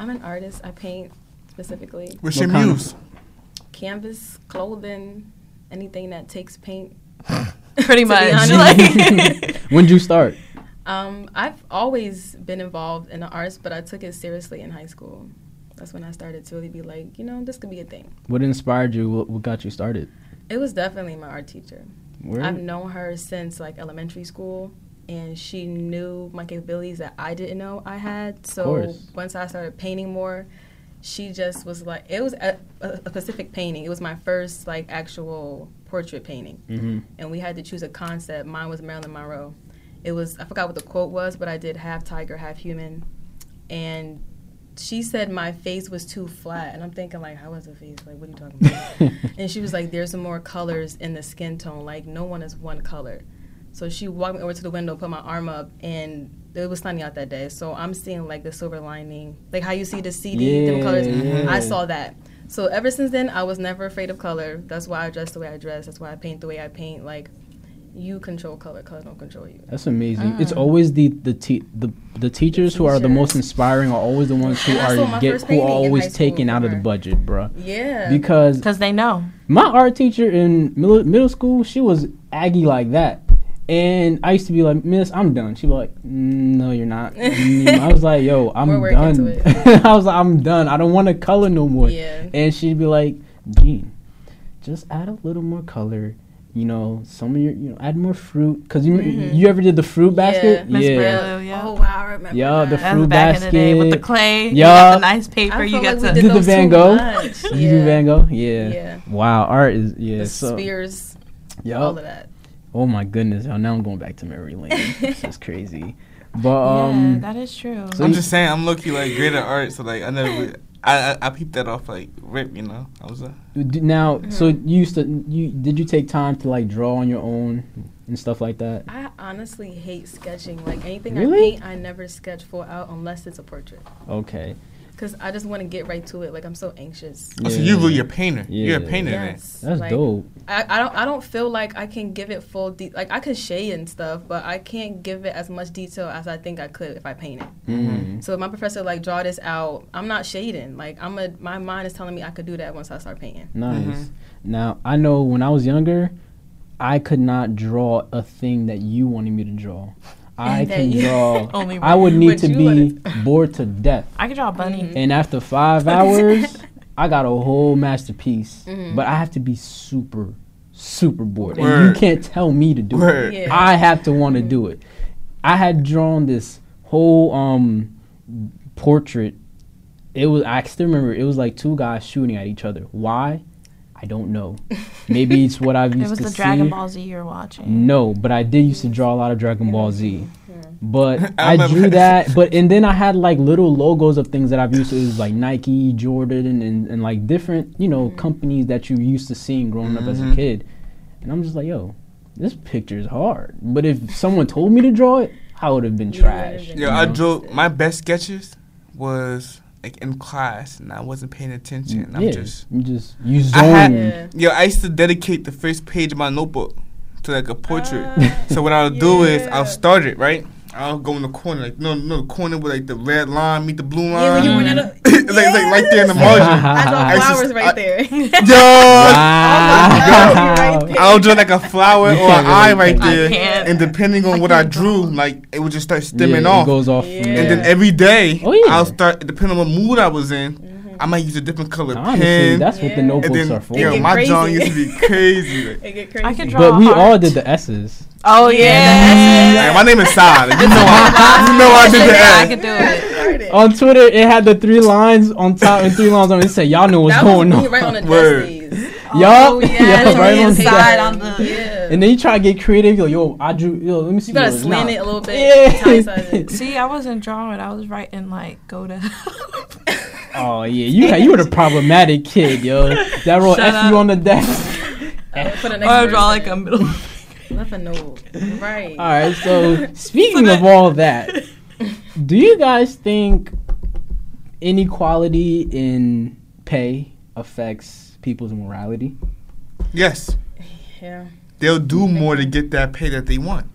I'm an artist. I paint specifically what's What your kind of- muse? Canvas, clothing, anything that takes paint. Pretty much. Like, When'd you start? Um, I've always been involved in the arts, but I took it seriously in high school. That's when I started to really be like, you know, this could be a thing. What inspired you? What, what got you started? It was definitely my art teacher. Where? I've known her since like elementary school, and she knew my capabilities that I didn't know I had. So once I started painting more, she just was like, it was a, a, specific painting. It was my first like actual portrait painting, hmm and we had to choose a concept. Mine was Marilyn Monroe. It was I forgot what the quote was, but I did half tiger, half human, and she said my face was too flat, and I'm thinking like, how was the face? Like, what are you talking about? and she was like, "There's some more colors in the skin tone. Like, no one is one color." So she walked me over to the window, put my arm up, and it was sunny out that day. So I'm seeing like the silver lining, like how you see the CD, them colors. Yeah. I saw that. So ever since then, I was never afraid of color. That's why I dress the way I dress. That's why I paint the way I paint. Like, you control color, color don't control you. That's amazing. Mm. It's always the the te- the the teachers who are the most inspiring are always the ones who And I saw are get who are always taken out of the budget, bruh. Yeah. Because Because they know. my art teacher in middle, middle school, she was aggy like that. And I used to be like, Miss, I'm done. She'd be like, "Mm, No, you're not. I was like, Yo, I'm We're done. I was like, I'm done. I don't want to color no more. yeah. And she'd be like, Gene, just add a little more color. You know, some of your, you know, add more fruit. Cause you, Mhm. you ever did the fruit basket? Miss Yeah. Brillo, yeah. Oh wow, I remember. Yeah, the that. That fruit was back in the day with the basket. clay. You Yeah. got the nice paper. I You got get like to. we Did the Van Gogh? much. Did you do Van Gogh? Yeah. Yeah. Wow, art is yeah. The so, spears, all of that. Oh my goodness! y'all, Now I'm going back to Mary Lane. this is crazy. But yeah, um, that is true. So I'm you- just saying, I'm low key like great at art, so like I never, I, I I peeped that off like rip, you know. I was uh, now, so Mm-hmm. you used to you did you take time to like draw on your own and stuff like that? I honestly hate sketching. Like anything Really? I paint, I never sketch full out unless it's a portrait. Okay. Cause I just want to get right to it. Like I'm so anxious. oh, so you really a painter. You're a painter. Yes. That's like, dope. I, I don't I don't feel like I can give it full de- like I can shade and stuff, but I can't give it as much detail as I think I could if I paint it. Mm-hmm. So if my professor like draw this out, I'm not shading. Like I'm a my mind is telling me I could do that once I start painting. Nice. Mhm. Now I know when I was younger, I could not draw a thing that you wanted me to draw. I can draw. Only I would need What to you be wanted. bored to death. I can draw a bunny. Mhm. And after five hours, I got a whole masterpiece. Mhm. But I have to be super, super bored. And you can't tell me to do it. Yeah. I have to want to do it. I had drawn this whole um portrait. It was I still remember it was like two guys shooting at each other. Why? I don't know. Maybe it's what I've used to see. It was to the see. Dragon Ball Z you're watching. No, but I did used to draw a lot of Dragon Ball Z. But I I, drew that. that. But and then I had like little logos of things that I've used to it was like Nike, Jordan, and, and like different you know companies that you used to seeing growing up as a Mhm. kid. And I'm just like, yo, this picture is hard. But if someone told me to draw it, I would have been You trash. would've been I drew my best sketches was like in class, and I wasn't paying attention. I'm yeah, just you just you I had- zone. Yeah. yo. I used to dedicate the first page of my notebook to like a portrait. Ah, so what I'll do is. I'll start it right. I'll go in the corner, like no, no, the corner with like the red line meet the blue line. Yeah, when you went out of- like, it's like right there in the margin. I draw I used to- flowers right I- there. Yo, oh Wow. Right I'll draw like a flower or an eye right there, and depending on I what I can't drew, like it would just start stemming yeah, off. It goes off. Yeah. And then every day, Oh, yeah. I'll start depending on what mood I was in. Mm. I might use a different color Honestly, pen. that's what the Yeah. and notebooks then, are for. yo, my drawing used to be crazy. It get crazy. I could draw but we a all did the S's. Oh yeah. Hey, my name is Sad. You know I, you know I did the I S. could do it. On Twitter, it had the three lines on top and three lines on it. It said, "Y'all know what's that going was on." me right on the Word. test days. Yup. Oh, yeah, Yeah, the right on inside top. on the- Yeah. And then you try to get creative. Yo, yo, I drew. Yo, let me see. you gotta yours. slant Nah. it a little bit. Yeah. See, I wasn't drawing. I was writing like go to. Oh yeah, you had, you were the problematic kid, yo. That wrote Shut F you on the desk. Uh, for the or next I draw like person. a middle. Left a note. Right. All right. So speaking of all that, do you guys think inequality in pay affects people's morality? Yes, Yeah. they'll do more to get that pay that they want.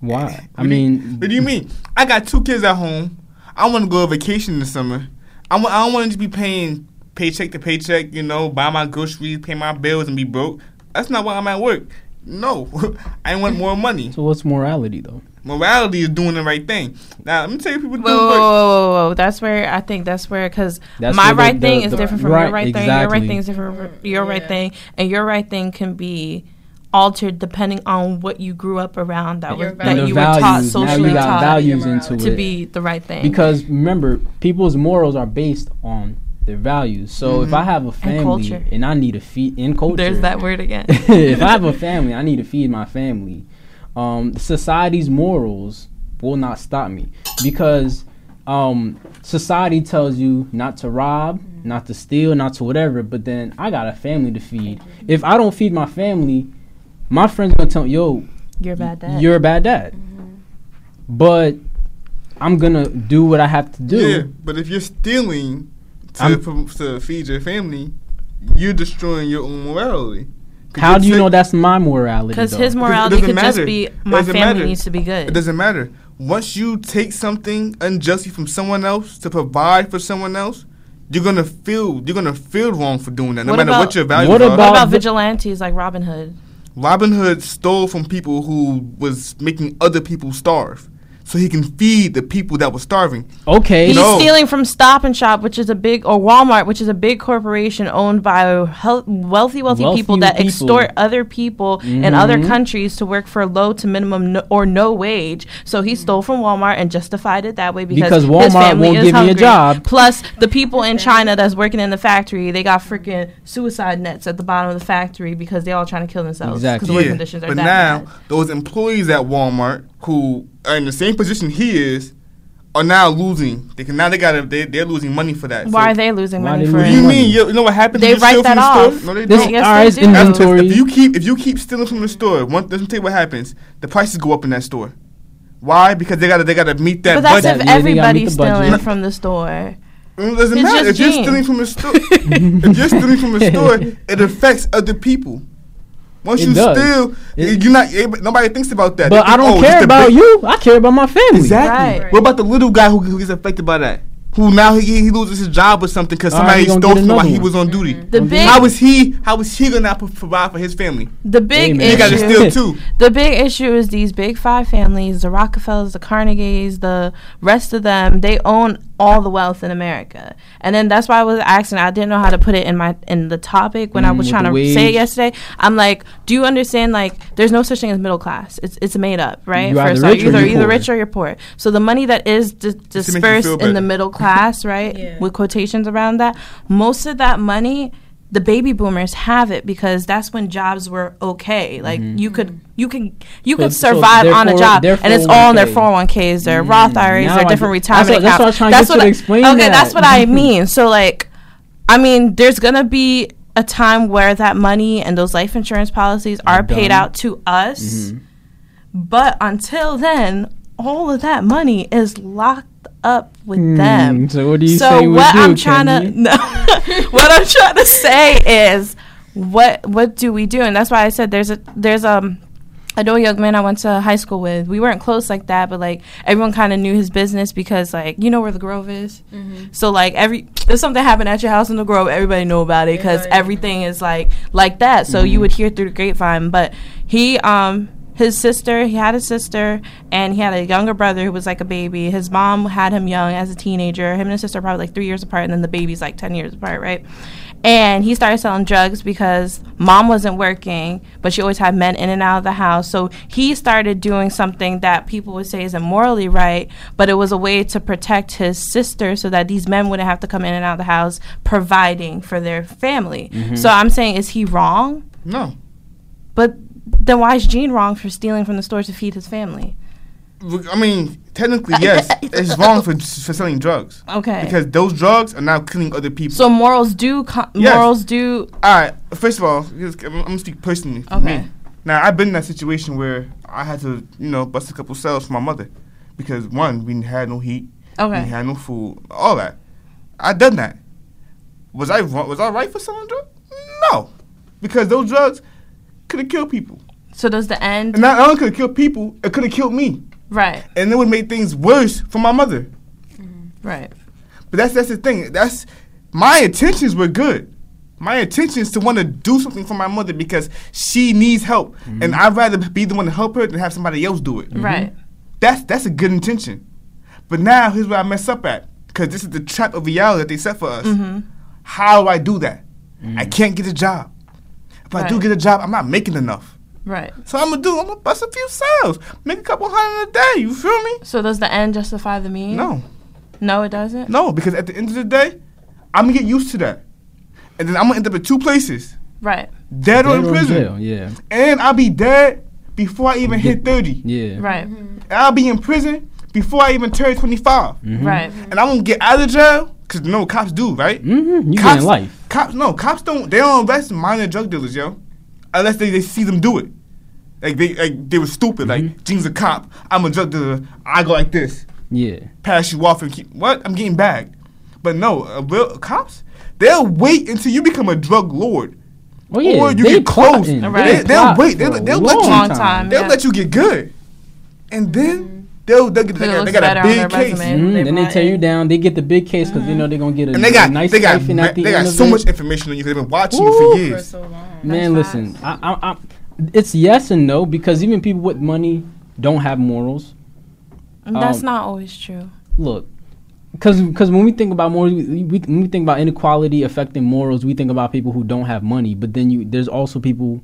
Why? I What do you- mean, What do you mean? I got two kids at home. I want to go on vacation in the summer. I want. I don't want to just be paying paycheck to paycheck. You know, buy my groceries, pay my bills, and be broke. That's not why I'm at work. No, I want more money. so what's morality though? Morality is doing the right thing. Now, let me tell you, people Whoa, do whoa, whoa, whoa, whoa! That's where I think that's where because my where the- right thing the- is the- different from right, your right thing. Your right thing is different from your right thing, and your right thing can be altered depending on what you grew up around that Your was that you the were taught values. Now socially you got taught values Your into morality. it. to be the right thing. Because remember, people's morals are based on their values. So if I have a family culture. and, I need to feed in culture, there's that word again. if I have a family, I need to feed my family. Um, society's morals will not stop me because um, society tells you not to rob, not to steal, not to whatever. But then I got a family to feed. If I don't feed my family, my friends gonna tell me, "Yo, You're a bad dad. you're a bad dad." Mm-hmm. But I'm gonna do what I have to do. Yeah, but if you're stealing to, I'm- to feed your family, you're destroying your own morality. How do you ta- know that's my morality? Because his morality doesn't could just be It my doesn't family matter. needs to be good. It doesn't matter. Once you take something unjustly from someone else to provide for someone else, you're gonna feel you're gonna feel wrong for doing that, no What matter about- what your values what are. What about about vigilantes like Robin Hood? Robin Hood stole from people who was making other people starve, so he can feed the people that were starving. okay, He's No. stealing from Stop and Shop, which is a big, or Walmart, which is a big corporation owned by hel- wealthy, wealthy, Wealthy people that people. extort other people in other Mhm. countries to work for low to minimum no, or no wage. So he stole from Walmart and justified it that way because, Because his Walmart family won't is give me a hungry. job. Plus, the people in China that's working in the factory, they got freaking suicide nets at the bottom of the factory because they're all trying to kill themselves because Exactly. the working conditions are but that now bad. those employees at Walmart who are in the same position he is are now losing. They can now they got they they're losing money for that. Why So- are they losing money they for What do it? you mean? You, you know what happens? They if write that off. Store? No, they This, don't. Yes, all they do. If- inventory. If you keep if you keep stealing from the store, one let me tell you what happens. The prices go up in that store. Why? Because they gotta they gotta meet that But that's budget. if Yeah, they gotta meet everybody's the budget. stealing from the store. Mm, it doesn't It's matter. just If you're Gene. stealing from the store, if you're stealing from the store, it affects other people. Once It you does. steal, It- you're not. able- Nobody thinks about that. but They I don't oh, care about big- you. I care about my family. Exactly. Right. What about the little guy who, who gets affected by that? Who now he, he loses his job or something because All right, somebody he gonna stole from him while he one. was on duty. The Okay. big, How is he? How is he gonna pro- provide for his family? the big Hey, man. He got to issue. steal too. The big issue is these big five families, the Rockefellers, the Carnegies, the rest of them, they own all the wealth in America. And then that's why I was asking, I didn't know how to put it in my in the topic when I Mm, was trying to the say it yesterday. I'm like, do you understand like there's no such thing as middle class. It's it's made up, right? You're For either rich or either you're either poor. rich or you're poor. So the money that is dis- make you dispersed feel in the middle class, right? Yeah. With quotations around that, most of that money the baby boomers have it because that's when jobs were okay. Like you could you can you could So- so survive their on a job, and it's all in their 401k. 401ks, their Mm, Roth IRAs, now their I different get- that's retirement what- that's what I was accounts. trying to get to I, explain okay. that. That's what I mean. So like, I mean, there's gonna be a time where that money and those life insurance policies are paid out to us, Mm-hmm. but until then, all of that money is locked up with them. Hmm, So what do you so say we what do, I'm trying to Kenny? no, what I'm trying to say is what what do we do? And that's why I said there's a there's um I know a young man I went to high school with. We weren't close like that, but like everyone kind of knew his business because like you know where the Grove is. So like every if something happened at your house in the Grove, everybody know about it because Everybody. everything is like like that. So you would hear through the grapevine. But he um his sister he had a sister and he had a younger brother who was like a baby. His mom had him young as a teenager. Him and his sister are probably like three years apart, and then the baby's like ten years apart, right? And he started selling drugs because mom wasn't working, but she always had men in and out of the house. So he started doing something that people would say isn't morally right, but it was a way to protect his sister so that these men wouldn't have to come in and out of the house providing for their family. Mm-hmm. So I'm saying, is he wrong? No. But then why is Gene wrong for stealing from the store to feed his family? I mean, technically, uh, yes, uh, it's uh, wrong for for selling drugs Okay. because those drugs are now killing other people. so morals do co- Yes. morals do All right. First of all, I'm, I'm gonna speak personally. For Okay. Me. Now I've been in that situation where I had to, you know, bust a couple cells for my mother because one, we had no heat, okay. we had no food, all that. I done that. Was I wrong? Was I right for selling drugs? No, because those drugs could have killed people, So does the end and not only could have killed people, it could have killed me, right? and it would make things worse for my mother. Mm-hmm. Right. But that's that's the thing. That's my intentions were good. My intentions to want to do something for my mother because she needs help, mm-hmm. and I'd rather be the one to help her than have somebody else do it. Mm-hmm. Right. That's that's a good intention. But now here's where I mess up at because this is the trap of reality that they set for us. How do I do that? I can't get a job. If I do get a job, I'm not making enough. Right. So I'm gonna do. I'm gonna bust a few sales, make a couple hundred a day. You feel me? So does the end justify the means? No. No, it doesn't. No, because at the end of the day, I'm gonna get used to that, and then I'm gonna end up in two places: Right. dead or in Dead or in prison, jail, Yeah. and I'll be dead before I even hit thirty. Yeah. Right. And I'll be in prison before I even turn 25, Mhm. Right. and I won't get out of jail because you know what cops do, right? Mm-hmm. You Cops- getting life. Cops, no, cops don't. They don't arrest minor drug dealers, yo, unless they, they see them do it. Like they like they were stupid. Mm-hmm. Like Gene's a cop. I'm a drug dealer. I go like this. Yeah. pass you off and keep what? I'm getting bagged. But no, uh, real cops, they'll wait until you become a drug lord. Oh yeah. or you they get close. plotting. Right. They, They they'll wait. They'll, a they'll let you. Long time. They'll yeah. let you get good, and then they'll, they'll get. They got, they got a big case, resume. Mhm, They Then they brought tear you down. They get the big case because they know they're gonna get a, and they a got nice they got stipend at the they got so it. much information on you because they've been watching Woo. you for for years. so long. Man, Nice listen, I, I, I, it's yes and no because even people with money don't have morals. That's Um, not always true. Look, because when we think about morals, we, we, when we think about inequality affecting morals, we think about people who don't have money. But then you, there's also people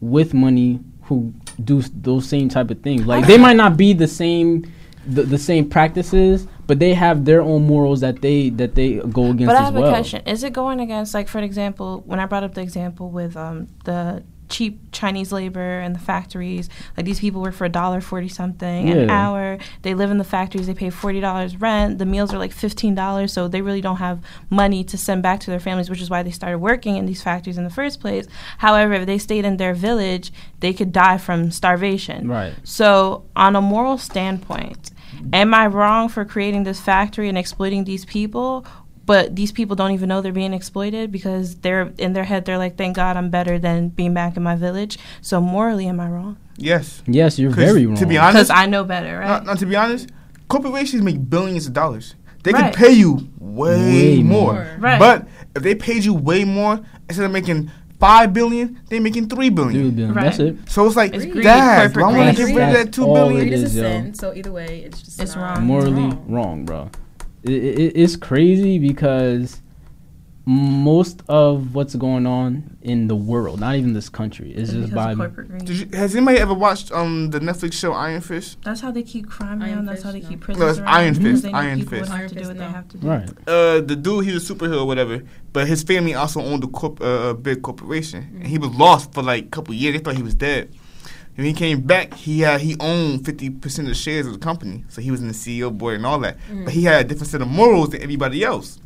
with money who do those same type of things. Like they might not be the same, the, the same practices, but they have their own morals that they that they go against But I as have well. a question. Is it going against, like, for example, when I brought up the example with um, the cheap Chinese labor and the factories, like these people work for a dollar forty something an hour. They live in the factories. They pay forty dollars rent. The meals are like fifteen dollars, so they really don't have money to send back to their families, which is why they started working in these factories in the first place. However, if they stayed in their village, they could die from starvation. Right. So, on a moral standpoint, am I wrong for creating this factory and exploiting these people? But these people don't even know they're being exploited because they're in their head. They're like, "Thank God, I'm better than being back in my village." So morally, am I wrong? Yes. Yes, you're very wrong. To be honest Because honest, I know better, no, right? no, to be honest, corporations make billions of dollars. They Right. can pay you way, Way more. more. Right. But if they paid you way more, instead of making five billion, they're making three billion. Dude, then Right. That's it. So it's like, It's greedy, Dad, I corporate want to greed. get rid of that two all billion? Greed is is, a sin, so either way, it's just It's wrong. morally wrong. wrong, bro. It, it, it's crazy because most of what's going on in the world, not even this country, is just Because by of corporate greed. You, has anybody ever watched um the Netflix show Iron Fist? That's how they keep crime Iron around. That's how they no. keep No, prisons it's. Iron because Fist, Iron Fist. Iron Fist, what they no. have to do. right. Uh, the dude, he's a superhero, or whatever. But his family also owned a corp, uh, a big corporation, and he was lost for like a couple years. They thought he was dead. When he came back, he had he owned fifty percent of the shares of the company, so he was in the CEO board and all that. Mm. But he had a different set of morals than everybody else.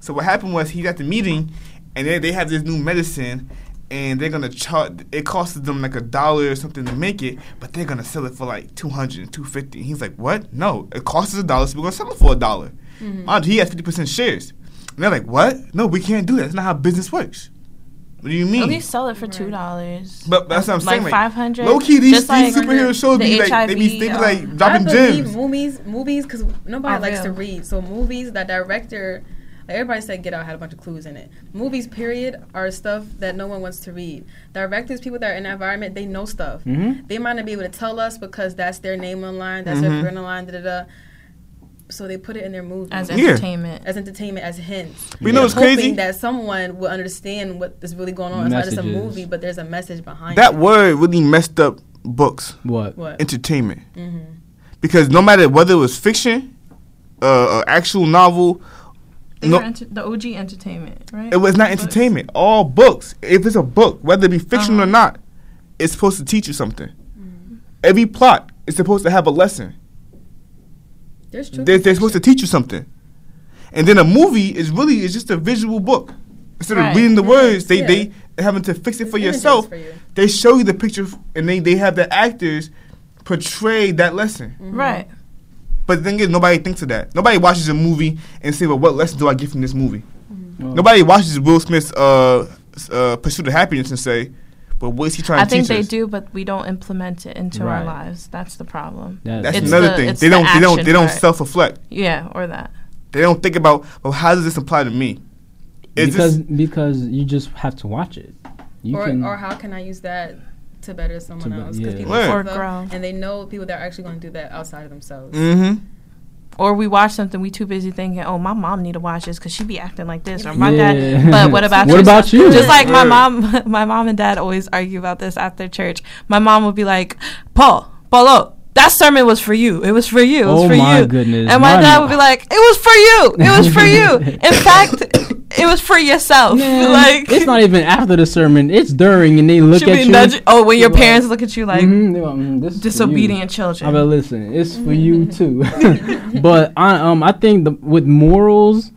So what happened was he got the meeting, and they they have this new medicine, and they're gonna charge. It costs them like a dollar or something to make it, but they're gonna sell it for like 200 250 He's like, what? No, it costs us a dollar, so we're gonna sell it for a dollar. Mm-hmm. You, he has fifty percent shares. And they're like, what? No, we can't do that. That's not how business works. What do you mean? At least sell it for two dollars. But that's what I'm saying. Like Like, five hundred. low key, these, these like superhero shows the be like they be HIV, they be um, like dropping I gems. movies, movies, because nobody Are likes to read. So movies, that director, like everybody said, Get Out had a bunch of clues in it. Movies, period, are stuff that no one wants to read. Directors, people that are in that environment, they know stuff. Mhm. They might not be able to tell us because that's their name online, that's Mhm. their brand online, da da da. So they put it in their movie as Yeah. entertainment. as entertainment, as hints. But you know what's hoping crazy? that someone will understand what is really going on. It's not just a movie, but there's a message behind That it. word really messed up books, What? What? entertainment. hmm Because no matter whether it was fiction, uh, uh actual novel, no, enter- the OG entertainment, right? it was not Books. entertainment. All books, if it's a book, whether it be fiction Uh-huh. or not, it's supposed to teach you something. Mm-hmm. Every plot is supposed to have a lesson. There's truth. They're, they're supposed to teach you something. And then a movie is really is just a visual book. Instead Right. of reading the words, they Yeah. they having to fix it It's for yourself. for you. They show you the picture and they, they have the actors portray that lesson. Mm-hmm. Right. But the thing is, nobody thinks of that. Nobody watches a movie and say, "Well, what lesson do I get from this movie?" Well, Nobody watches Will Smith's uh, uh, Pursuit of Happiness and say, "But what is he trying to say? I think they us?" do, but we don't implement it into our lives. That's the problem. that- That's It's another the- thing. it's They the don't. They don't. They don't part. self-reflect. Yeah, or that. They don't think about, well, how does this apply to me? Is because this, because you just have to watch it. You or, can or how can I use that to better someone To be- else? Because yeah. people Right. love Or grow. and they know people that are actually going to do that outside of themselves. mm-hmm. Or we watch something, we too busy thinking, oh, my mom need to watch this because she be acting like this, or my Yeah. dad. But what about What you? about you? Just like my mom, my mom and dad always argue about this after church. My mom would be like, Paul, Paulo, that sermon was for you. It was for you. It was Oh for my you. goodness. And my My dad would be like, it was for you. It was for you. In fact, it was for yourself. Man, like it's not even after the sermon; it's during, and they look at you. nudging- Oh, when your Like, parents look at you like mhm, they're mm, this is for you. disobedient I children. mean, listen, it's for you too. but I um I think the, with morals,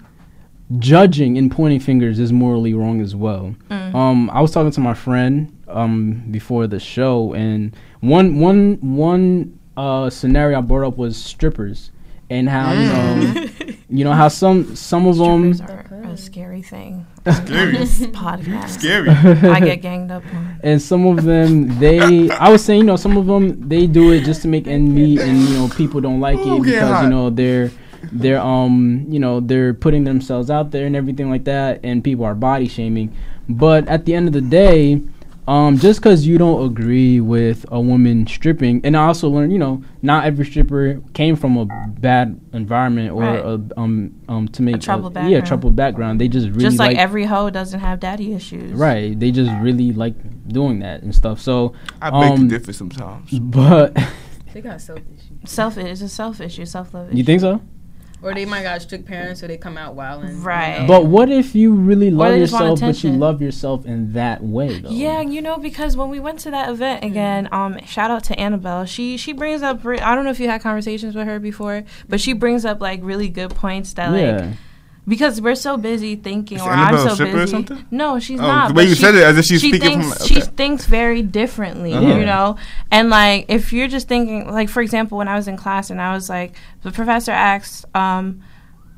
judging and pointing fingers is morally wrong as well. Mm. Um, I was talking to my friend um before the show, and one one one uh scenario I brought up was strippers and how you know you know how some some of them Strippers are a scary thing. Scary. This podcast. Scary. I get ganged up on. and some of them they I was saying you know some of them they do it just to make end meet and you know people don't like Ooh, it get because hot. you know they're they're um you know they're putting themselves out there and everything like that and people are body shaming but at the end of the day um just because you don't agree with a woman stripping and I also learned you know not every stripper came from a bad environment or Right. a, um um to make troubled yeah background. troubled background they just really Just like, like every hoe doesn't have daddy issues. Right. They just really like doing that and stuff. So, I beg Um, to differ sometimes. but They got self issues, Self it's a self issue, self love issue. you think so? Or they might got strict parents, so they come out wild and Right. But what if you really love they just want yourself, but you love yourself in that way, though? Yeah, you know, because when we went to that event again, um, shout out to Annabelle. She she brings up. re- I don't know if you had conversations with her before, but she brings up like really good points that like Yeah. Because we're so busy thinking, Is or Annabelle I'm so or busy. something? No, she's Oh, not. the way you she- said it, as if she's she speaking thinks from- she thinks very differently. Uh-huh. You know, and like if you're just thinking, like for example, when I was in class and I was like, the professor asked. um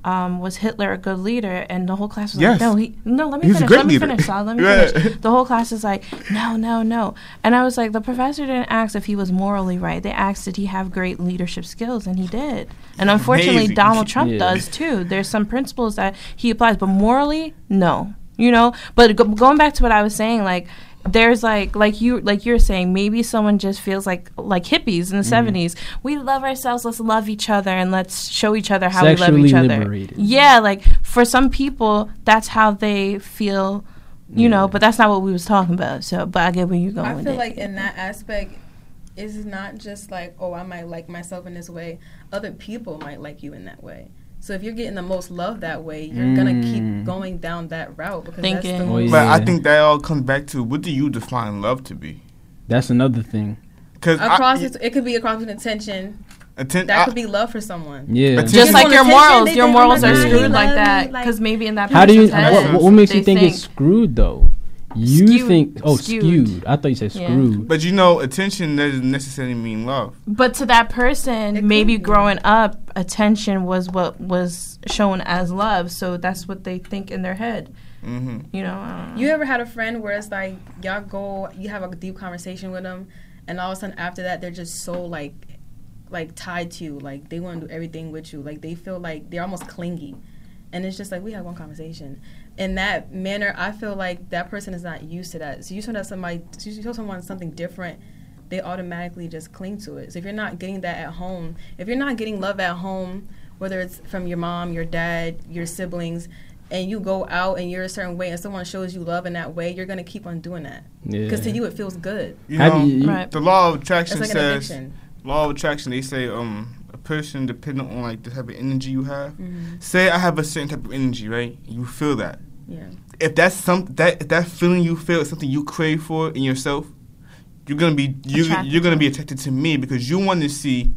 um, was Hitler a good leader? And the whole class was Yes. like, no, he, no, let me He's a finish, great let me leader. finish, Sal, let me Right. finish. The whole class is like, no, no, no. And I was like, the professor didn't ask if he was morally right. They asked, did he have great leadership skills? And he did. And unfortunately, Amazing. Donald Trump Yeah. does too. There's some principles that he applies, but morally, no. You know? But go- going back to what I was saying, like, there's like like you like you're saying maybe someone just feels like like hippies in the mm-hmm. 70s we love ourselves let's love each other and let's show each other how we love Sexually each other liberated. yeah like for some people that's how they feel you know but that's not what we was talking about so but i get where you're going I with feel it. like in that aspect, it's not just like, oh, I might like myself in this way. Other people might like you in that way. So if you're getting the most love that way, you're gonna Mm. keep going down that route because that's Thinking. the Oh, most. But I think that all comes back to what do you define love to be? That's another thing. Because Across, it, it could be across an attention. atten- That I- could be love for someone. Yeah. But just like your morals they your morals are screwed like that me, like- because maybe in that How do you? What, what makes they you think, it's screwed though? You Skewed. think? Oh, Skewed. skewed. I thought you said Yeah. screwed. but you know, attention doesn't necessarily mean love. But to that person, It maybe growing up, attention was what was shown as love. So that's what they think in their head. hmm You know. Know. You ever had a friend where it's like y'all go, you have a deep conversation with them, and all of a sudden after that they're just so like, like tied to you, like they want to do everything with you, like they feel like they're almost clingy, and it's just like we had one conversation. In that manner, I feel like that person is not used to that. So you show that somebody, so you tell someone something different, they automatically just cling to it. So if you're not getting that at home, if you're not getting love at home, whether it's from your mom, your dad, your siblings, and you go out and you're a certain way and someone shows you love in that way, you're gonna keep on doing that. Yeah. Because to you it feels good. You know, you- you- Right. the law of attraction like says addiction. law of attraction. They say um a person depending on like the type of energy you have. Mhm. Say I have a certain type of energy, right? You feel that. Yeah. If that's some that if that feeling you feel is something you crave for in yourself, you're gonna be you Attracted you're gonna be attracted to me because you want to see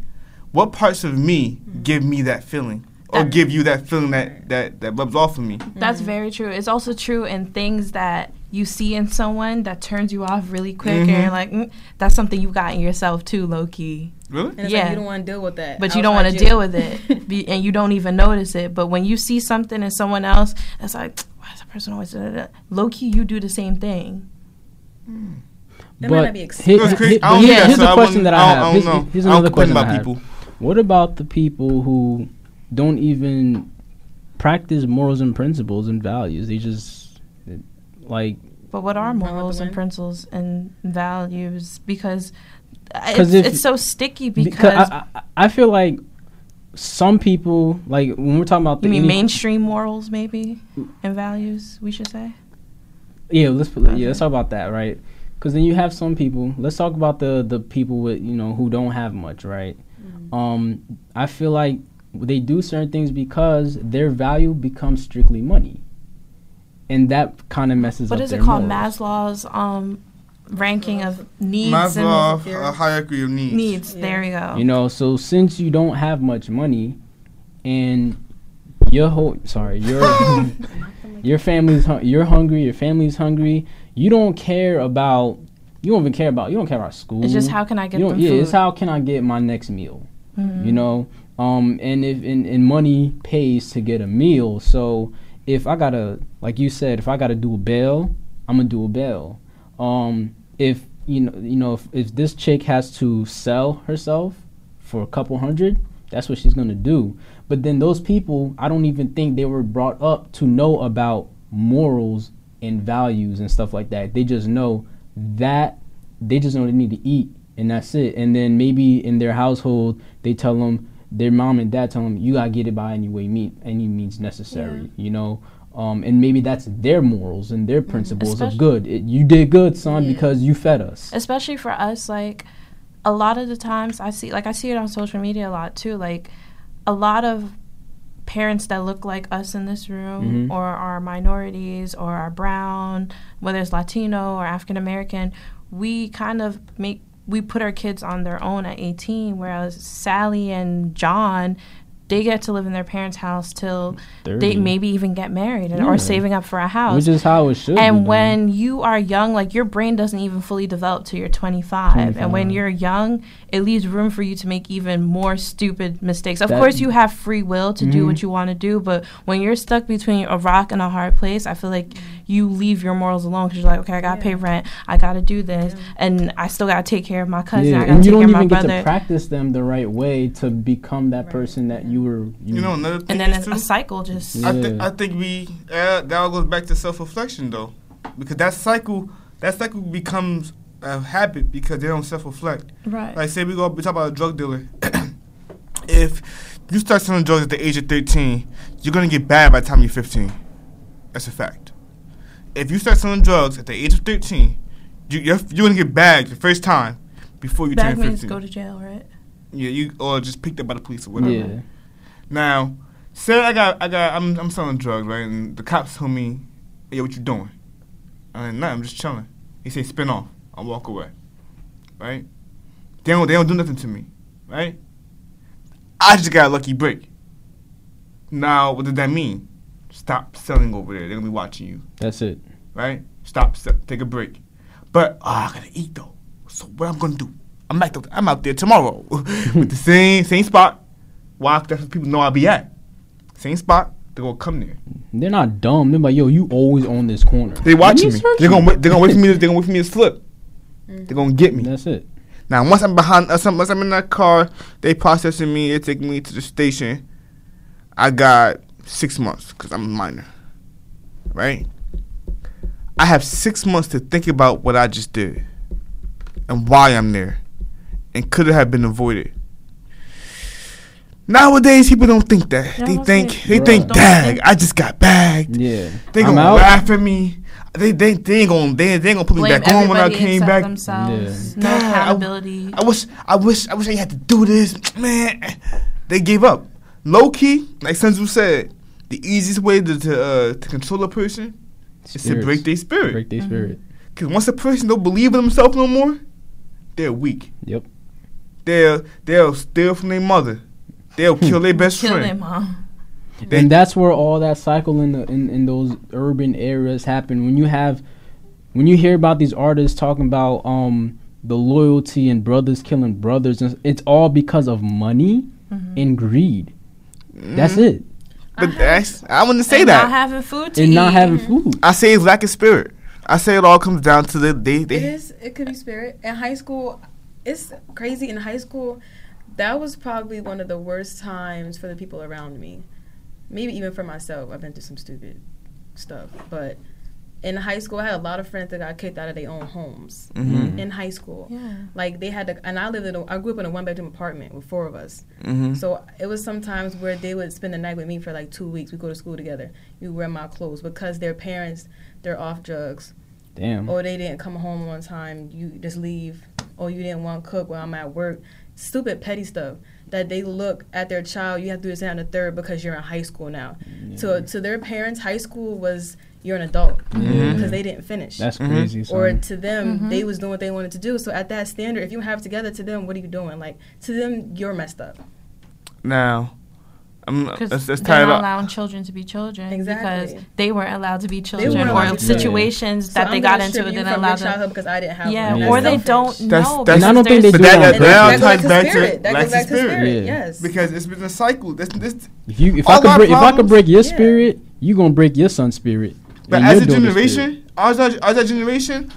what parts of me give me that feeling or That- give you that feeling that that that rubs off of me. That's very true. It's also true in things that you see in someone that turns you off really quick, and Mhm. you're like, mm, that's something you got in yourself too, low key. Really? And it's Yeah. like you don't want to deal with that. But you don't want to deal with it, be, and you don't even notice it. But when you see something in someone else, it's like, why is that person always da, da, da? low key? You do the same thing. Hmm. That might not be here- exclusive. It's here- crazy. but I don't here- think here's so. the question that I I have. Here's, here's another complain question I have. people. What about the people who don't even practice morals and principles and values? They just like But what are Run with the morals and principles and values? Uh, because it's, if- it's so sticky. Because, because I, I, I feel like some people like when we're talking about the you mean mainstream morals, maybe, and values. We should say. Yeah, let's put, yeah, let's talk about that, right? Because then you have some people. Let's talk about the the people with you know who don't have much, right? Mm-hmm. Um, I feel like they do certain things because their value becomes strictly money, and that kind of messes What up. is it called? morals. Maslow's um, ranking of needs Maslow, and- a hierarchy of needs. needs. Yeah. There you go. You know, so since you don't have much money, and your whole sorry your your family's hun- you're hungry, your family's hungry, you don't care about you don't even care about you don't care about school. it's just how can I get you them yeah, food? it's how can I get my next meal? Mhm. You know, um, and if and, and money pays to get a meal, so if I gotta, like you said, if I gotta do a bail, I'm gonna do a bail. Um, if you know, you know, if, if this chick has to sell herself for a couple hundred, that's what she's gonna do. But then those people, I don't even think they were brought up to know about morals and values and stuff like that. They just know that they just know they need to eat and that's it. And then maybe in their household, they tell them their mom and dad tell them you gotta get it by any way mean any means necessary. You know. Um, and maybe that's their morals and their principles Especially- of good. It, you did good, son, Yeah. because you fed us. especially for us like a lot of the times i see like i see it on social media a lot too like a lot of parents that look like us in this room Mhm. or are minorities or are brown whether it's latino or african american we kind of make we put our kids on their own at 18 whereas sally and john they get to live in their parents house till they maybe even get married and, Yeah. or saving up for a house which is how it should and when you are young, like your brain doesn't even fully develop till you're 25. And when you're young, it leaves room for you to make even more stupid mistakes. Of That- course, you have free will to do Mhm. what you want to do, but when you're stuck between a rock and a hard place, I feel like you leave your morals alone because you're like, okay, I gotta pay rent, I gotta do this, and I still gotta take care of my cousin, yeah, I gotta and you take don't care even get brother. to practice them the right way to become that Right. person that you were. You, You know another thing and then is a, cycle just. Yeah. I think I think we uh, that all goes back to self reflection though, because that cycle that cycle becomes a habit because they don't self-reflect. Right. Like, say we go, we talk about a drug dealer. if you start selling drugs at the age of 13, you're gonna get bad by the time you're 15. That's a fact. If you start selling drugs at the age of 13, you, you're, you're gonna get bagged the first time before you Bag turn means 15. go to jail, right? yeah, you or just picked up by the police or whatever. Yeah. Now, say I got, I got, I'm, I'm selling drugs, right? And the cops tell me, "Hey, what you doing?" I'm like, "Nah, I'm just chilling." He say, "Spin off." I walk away, right? They don't, they don't do nothing to me, right? I just got a lucky break. Now, what does that mean? Stop selling over there. They're gonna be watching you, That's it. right? Stop, take a break. But oh, I gotta eat though. So what I'm gonna do? I'm out, I'm out there tomorrow with the same same spot. Why? That's what people know I'll be at. Same spot. They're gonna come there. They're not dumb. They're like, yo, you always on this corner. They watching me. They're gonna wait. They're gonna wait for me. To, they're gonna wait for me to slip. They're gonna get me. That's it. Now, once I'm behind, uh, some- once I'm in that car, they processing me. They taking me to the station. I got six months because I'm a minor, right? I have six months to think about what I just did and why I'm there, and could it have been avoided. Nowadays, people don't think that. Yeah, they don't think think- they think, dag, I just got bagged. Yeah. They gonna laugh at me. They they they ain't gonna they, they ain't gonna put me Blame back on when I came back. themselves. Yeah. No Dad, I- accountability. I wish I wish I wish I had to do this, man. They gave up. Low key, like Sun Tzu said, the easiest way to to, uh, to control a person is to break their spirit. Break their spirit. Because once a person don't believe in themselves no more, they're weak. Yep. They'll they'll steal from their mother. They'll kill their best friend. Kill their mom. They- and that's where all that cycle in the in, in those urban areas happen when you have when you hear about these artists talking about um the loyalty and brothers killing brothers and it's all because of money Mm-hmm. and greed that's Mhm. it But that's I wouldn't say and that. Not having food to and eat. not having food I say it's lack of spirit. I say it all comes down to the they It they is. It could be spirit. In high school, it's crazy. In high school, that was probably one of the worst times for the people around me. Maybe even for myself. I've been through some stupid stuff, but in high school, I had a lot of friends that got kicked out of their own homes. Mhm. In high school, Yeah. like they had to, and I lived in. A, I grew up in a one bedroom apartment with four of us. Mhm. So it was sometimes where they would spend the night with me for like two weeks. We go to school together. You wear my clothes because their parents, they're off drugs damn or they didn't come home on time, you just leave, or you didn't want to cook while I'm at work. Stupid petty stuff that they look at their child. You have to do this and the third because you're in high school now. So to their parents, high school was you're an adult Mhm. because they didn't finish. that's Mhm. crazy or to them, Mhm. they was doing what they wanted to do. So at that standard, if you have it together, to them, what are you doing? Like to them, you're messed up. now. I'm Because let's, let's they're tie not up. allowing children to be children Exactly. because they weren't allowed to be children or to be situations So that I'm they gonna got into strip didn't allow them. because I didn't have Yeah. Yeah. or they don't selfish. That's- know. that's- And I don't think they because do But that, that that, that. That goes back to to spirit. That lack goes back to spirit. spirit. Yes. Because it's been a cycle. This, this, if you if i could break if i could break your spirit you gonna break your son's spirit but as a generation, as a, generation,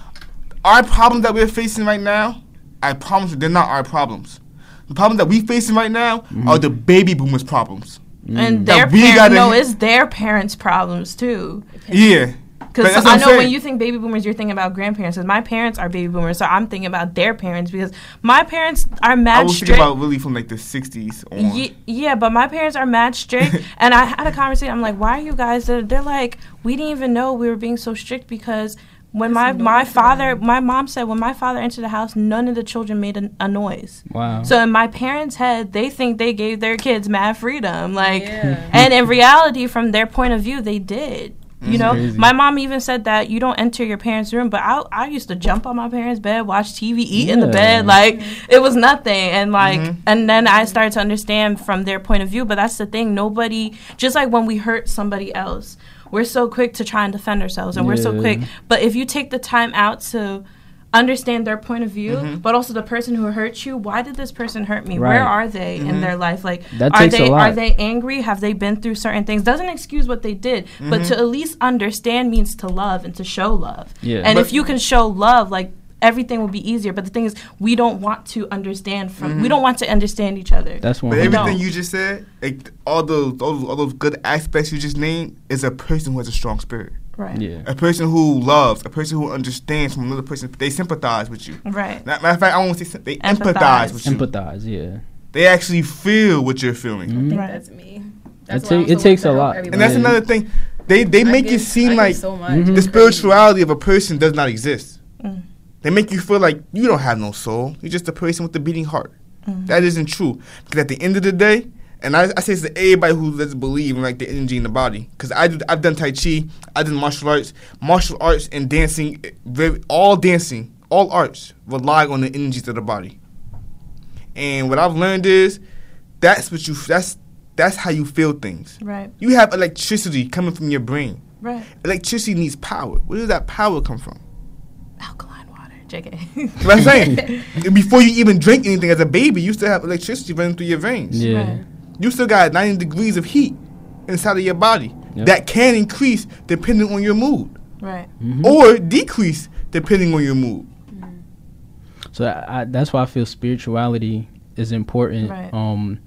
our problems that we're facing right now, I promise you, they're not our problems. The problems that we're facing right now Mm-hmm. are the baby boomers' problems. And That their parents, gotta no, it's their parents' problems too. Yeah. Because I I'm know when you think baby boomers, you're thinking about grandparents. Because my parents are baby boomers, so I'm thinking about their parents. Because my parents are mad. I mad was strict. thinking about really from like the 60s on. Ye- yeah, but my parents are mad strict, and I had a conversation. I'm like, "Why are you guys?" They're, they're like, "We didn't even know we were being so strict because when my It's my normal. father, my mom said when my father entered the house, none of the children made a, a noise. wow So in my parents' head, they think they gave their kids mad freedom, like, Yeah. and in reality, from their point of view, they did. You That's know, crazy. my mom even said that you don't enter your parents' room, but I I used to jump on my parents' bed, watch TV, eat in the bed, like it was nothing, and like, Mhm. and then I started to understand from their point of view. But that's the thing, nobody, just like when we hurt somebody else, we're so quick to try and defend ourselves, and we're so quick. But if you take the time out to understand their point of view, Mhm. but also the person who hurt you. Why did this person hurt me? Right. Where are they in Mhm. their life? Like, That are they are they angry? Have they been through certain things? Doesn't excuse what they did, but Mhm. to at least understand means to love and to show love. Yeah. And But- if you can show love, like everything will be easier. But the thing is, we don't want to understand from. Mm-hmm. We don't want to understand each other. That's one. But everything you just said, like, all those, those all those good aspects you just named, is a person who has a strong spirit. right. Yeah. A person who loves, a person who understands from another person. They sympathize with you. Right. Matter of fact, I won't say they Empathize. empathize, with you. Empathize. Yeah. They actually feel what you're feeling. I think Right. that's me. It That's ta- it takes a lot. everybody. And that's another thing. They they I make give- it seem I like so much. Mhm. the spirituality of a person does not exist. Mm. They make you feel like you don't have no soul. You're just a person with a beating heart. Mhm. That isn't true. Because at the end of the day, and I, I say this to everybody who doesn't believe in like the energy in the body. Because I do, I've done Tai Chi, I did martial arts. Martial arts and dancing, eh, very, all dancing, all arts rely on the energies of the body. And what I've learned is, that's what you. That's that's how you feel things. Right. You have electricity coming from your brain. Right. Electricity needs power. Where does that power come from? Alkaline water. JK. What I'm saying, before you even drink anything as a baby, you still have electricity running through your veins. Yeah. Right. You still got 90 degrees of heat inside of your body Yep. that can increase depending on your mood Right. Mhm. or decrease depending on your mood. So I, I, that's why I feel spirituality is important. Right. Um,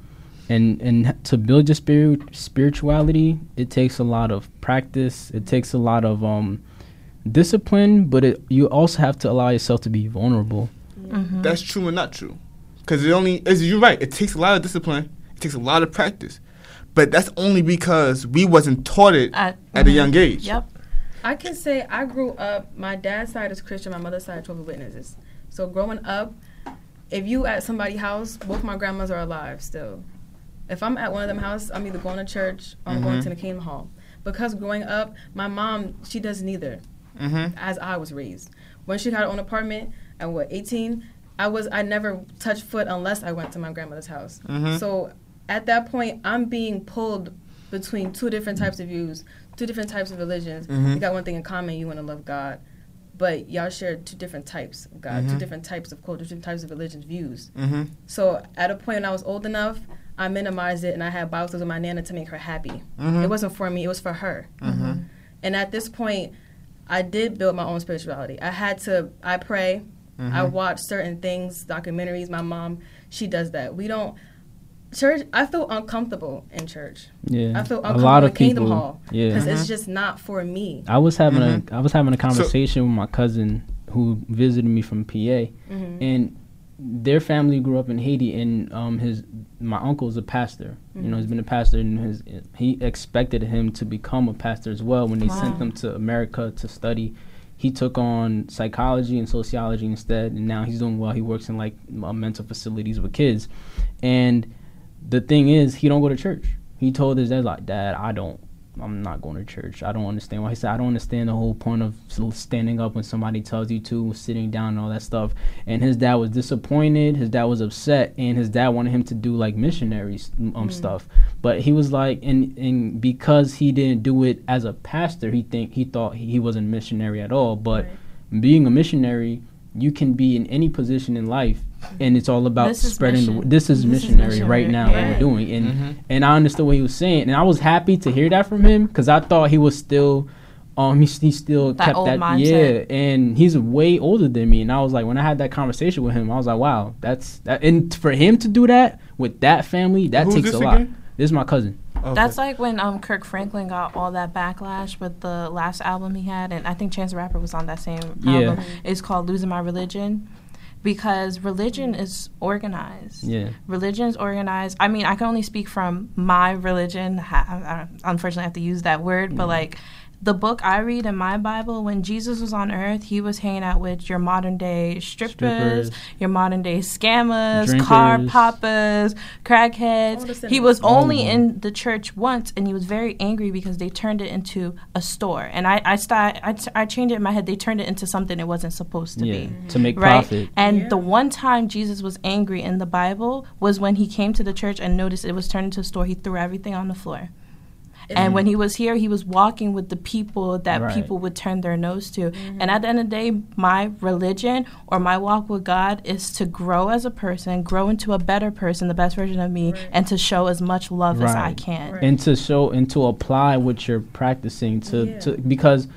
and and to build your spirit spirituality, it takes a lot of practice. It takes a lot of um, discipline, but it, you also have to allow yourself to be vulnerable. Mm-hmm. That's true and not true. Because it only, as you're right, it takes a lot of discipline, it takes a lot of practice. But that's only because we wasn't taught it At, at a young age. Yep. I can say I grew up. My dad's side is Christian. My mother's side Jehovah's Witnesses. So growing up, if you at somebody's house, both my grandmas are alive still. If I'm at one of them houses, I'm either going to church or I'm going Mhm. to the Kingdom Hall. Because growing up, my mom she does neither. Mm-hmm. As I was raised, when she got her own apartment at what 18, I was I never touched foot unless I went to my grandmother's house. Mhm. So at that point, I'm being pulled between two different types of views, two different types of religions. Mhm. You got one thing in common: you want to love God, but y'all share two different types of God, two Mhm. different types of culture, two different types of religions views. Mm-hmm. So at a point when I was old enough, I minimized it and I had Bible studies with my nana to make her happy. Mhm. It wasn't for me; it was for her. Mm-hmm. And at this point, I did build my own spirituality. I had to. I pray. I Mhm. watch certain things, documentaries. My mom, she does that. We don't. Church. I feel uncomfortable in church. Yeah, I feel a uncomfortable lot in of Kingdom people. Hall Yeah, because Mhm. it's just not for me. I was having Mhm. a I was having a So- conversation with my cousin who visited me from PA, Mhm. and their family grew up in Haiti, and um, his my uncle is a pastor. You know, he's been a pastor, and his he expected him to become a pastor as well. When they Wow. sent him to America to study, he took on psychology and sociology instead, and now he's doing well. He works in like uh, mental facilities with kids, and the thing is, he don't go to church. He told his dad like, "Dad, I don't." I'm not going to church. I don't understand why. He said, I don't understand the whole point of standing up when somebody tells you to, sitting down, and all that stuff. And his dad was disappointed. His dad was upset, and his dad wanted him to do like missionary um stuff. But he was like, and and because he didn't do it as a pastor, he think he thought he, he wasn't a missionary at all. But being a missionary, you can be in any position in life, and it's all about This is spreading the. mission. This is This is missionary right missionary, now. What we're doing, and Mhm. and I understood what he was saying, and I was happy to hear that from him because I thought he was still, um, he, he still That kept old that, mindset. yeah, and he's way older than me, and I was like, when I had that conversation with him, I was like, wow, that's that, and for him to do that with that family, that Who's takes a lot. again? This is my cousin. Okay. That's like when um Kirk Franklin got all that backlash with the last album he had, and I think Chance the Rapper was on that same Yeah. album. It's called "Losing My Religion," because religion is organized. Yeah, Religion is organized. I mean, I can only speak from my religion. I, I unfortunately have to use that word, but like the book I read in my Bible, when Jesus was on earth, he was hanging out with your modern day strippers, Strippers. your modern day scammers, car Drinkers. poppers, crackheads. All He was All of only them. in the church once, and he was very angry because they turned it into a store. And I, I, sta- I, t- I changed it in my head. They turned it into something it wasn't supposed to yeah, be to make right? profit. And Yeah. the one time Jesus was angry in the Bible was when he came to the church and noticed it was turned into a store. He threw everything on the floor. And when mm. he was here, he was walking with the people that Right. people would turn their nose to. Mm-hmm. And at the end of the day, my religion or my walk with God is to grow as a person, grow into a better person, the best version of me, Right. and to show as much love as I can. Right. and to show and to apply what you're practicing to, Yeah. to because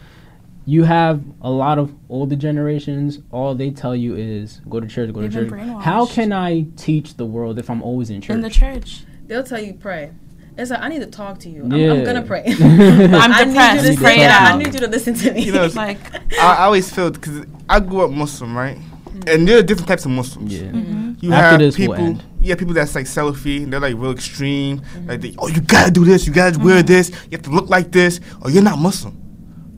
you have a lot of older generations. All they tell you is go to church, go They've to church. How can I teach the world if I'm always in church? In the church. They'll tell you pray. It's like I need to talk to you. I'm, I'm gonna pray. I'm I. Need you to Pray sit it I need you to listen to me. You know, it's- Like, I, I always feel because I grew up Muslim, right? Mm-hmm. And there are different types of Muslims. yeah. Mm-hmm. You After have this, we'll people, end. yeah, people that's like Salafi. and they're like real extreme. Mm-hmm. Like, they, oh, you gotta do this, you gotta wear this, you have to look like this, or you're not Muslim.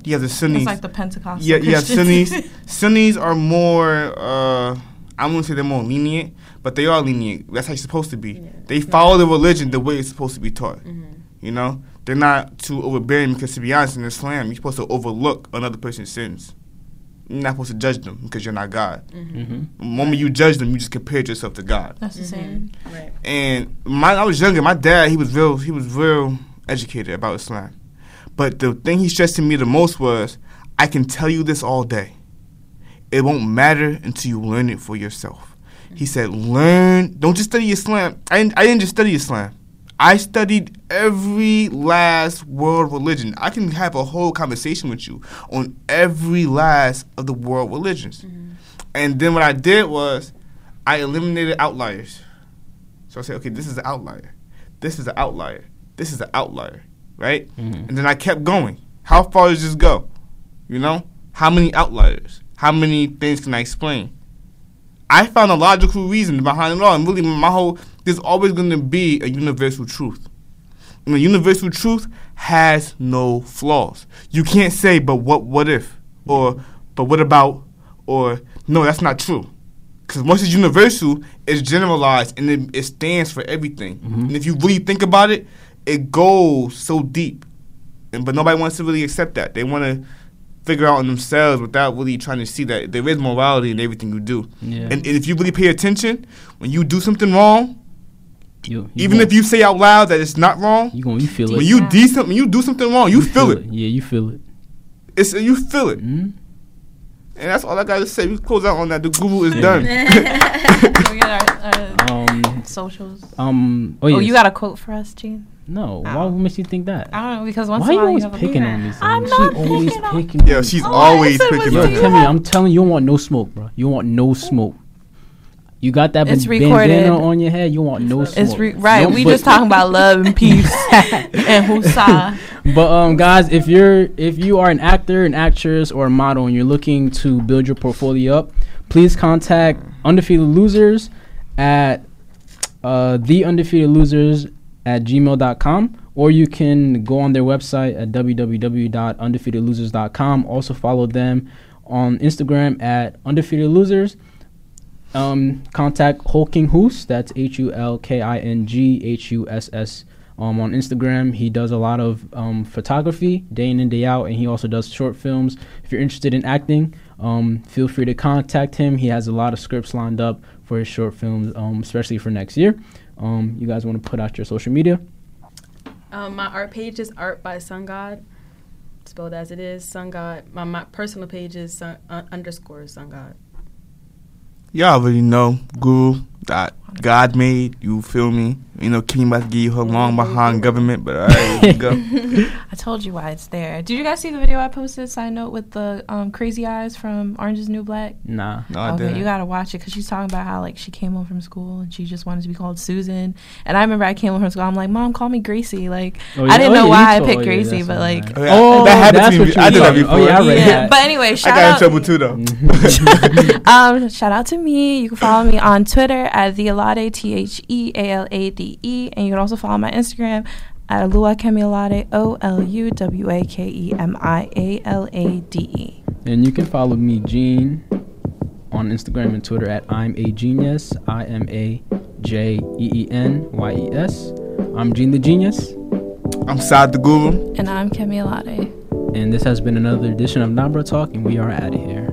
You have the Sunnis. it's like the Pentecostal. yeah, you have Sunnis. Sunnis are more. Uh, I'm gonna say they're more lenient, but they are lenient. That's how it's supposed to be. Yeah. They follow the religion the way it's supposed to be taught. Mhm. You know, they're not too overbearing because, to be honest, in Islam, you're supposed to overlook another person's sins. You're not supposed to judge them because you're not God. hmm The moment you judge them, you just compared yourself to God. That's the same. Right. And my, I was younger. My dad, he was real. He was real educated about Islam. But the thing he stressed to me the most was, I can tell you this all day. It won't matter until you learn it for yourself. He said, learn. Don't just study Islam. I didn't, I didn't just study Islam. I studied every last world religion. I can have a whole conversation with you on every last of the world religions. And then what I did was, I eliminated outliers. So I said, okay, this is an outlier. This is an outlier. This is an outlier, right? Mhm. And then I kept going. How far does this go? You know, how many outliers? How many things can I explain? I found a logical reason behind it all, and really, my whole there's always going to be a universal truth. And the universal truth has no flaws. You can't say, but what? What if? Or, but what about? Or no, that's not true. Because once it's universal, it's generalized and it, it stands for everything. Mm-hmm. And if you really think about it, it goes so deep. And but nobody wants to really accept that. They want to figure out on themselves without really trying to see that there is morality in everything you do. Yeah. And, and if you really pay attention, when you do something wrong, You, even if you say out loud that it's not wrong, you going you feel when it. you Yeah. decent, when you do something wrong, you, feel, it. Yeah, you feel it. It's you feel it, Mhm. and that's all I gotta say. We close out on that. The guru is done. We get our, our Um. socials? Um. Oh, Oh, you got a quote for us, Gene? No. Why would makes you think that? I don't know because once Why in you a while always you picking on me? I'm Son? not she always picking on- picking. Yeah, on she's me. Oh, I always said picking on you. you. Timmy, I'm telling you, you want no smoke, bro. You want no smoke. You got that It's ban- bandana recorded. on your head. You want no smoke. It's re- right. No, we just talking about love and peace and husa. But um, guys, if you're if you are an actor, an actress, or a model, and you're looking to build your portfolio up, please contact Undefeated Losers at uh, the Undefeated Losers at gmail.com or you can go on their website at www.undefeatedlosers.com. Also follow them on Instagram at Undefeated Losers. Um, contact Hulking Hoos. That's H U L K I N G H U S S. Um, on Instagram, he does a lot of um, photography day in and day out, and he also does short films. If you're interested in acting, um, feel free to contact him. He has a lot of scripts lined up for his short films, um, especially for next year. Um, you guys want to put out your social media? Um, my art page is art by Sun God, spelled as it is Sun God. My, my personal page is sun, uh, underscore Sun God. Y'all already know Guru that God made. You feel me? You know, King about to give you her long behind government, but alright, here we go. I told you why it's there. Did you guys see the video I posted? Side note with the um, crazy eyes from Orange Is New Black. Nah. No, I okay, didn't. you gotta watch it because she's talking about how like she came home from school and she just wanted to be called Susan. And I remember I came home from school. I'm like, Mom, call me Gracie. Like Oh, I didn't oh, know you why I picked oh, Gracie, that's but like that. Oh, yeah. Oh, that happened to what me. I did that before. Oh, yeah, I read yeah. that. But anyway, I shout got in trouble too, though. Mhm. um, shout out to me. You can follow me on Twitter at the Alade T H E A L A D E, and you can also follow my Instagram at Oluwakemi Alade O L U W A K E M I A L A D E. And you can follow me, Gene, on Instagram and Twitter at I'm a Genius. I M A J E E N Y E S. I'm Gene the Genius, I'm Sad the Guru. And I'm Kemialade. and this has been another edition of Nabruh Talk, and we are out of here.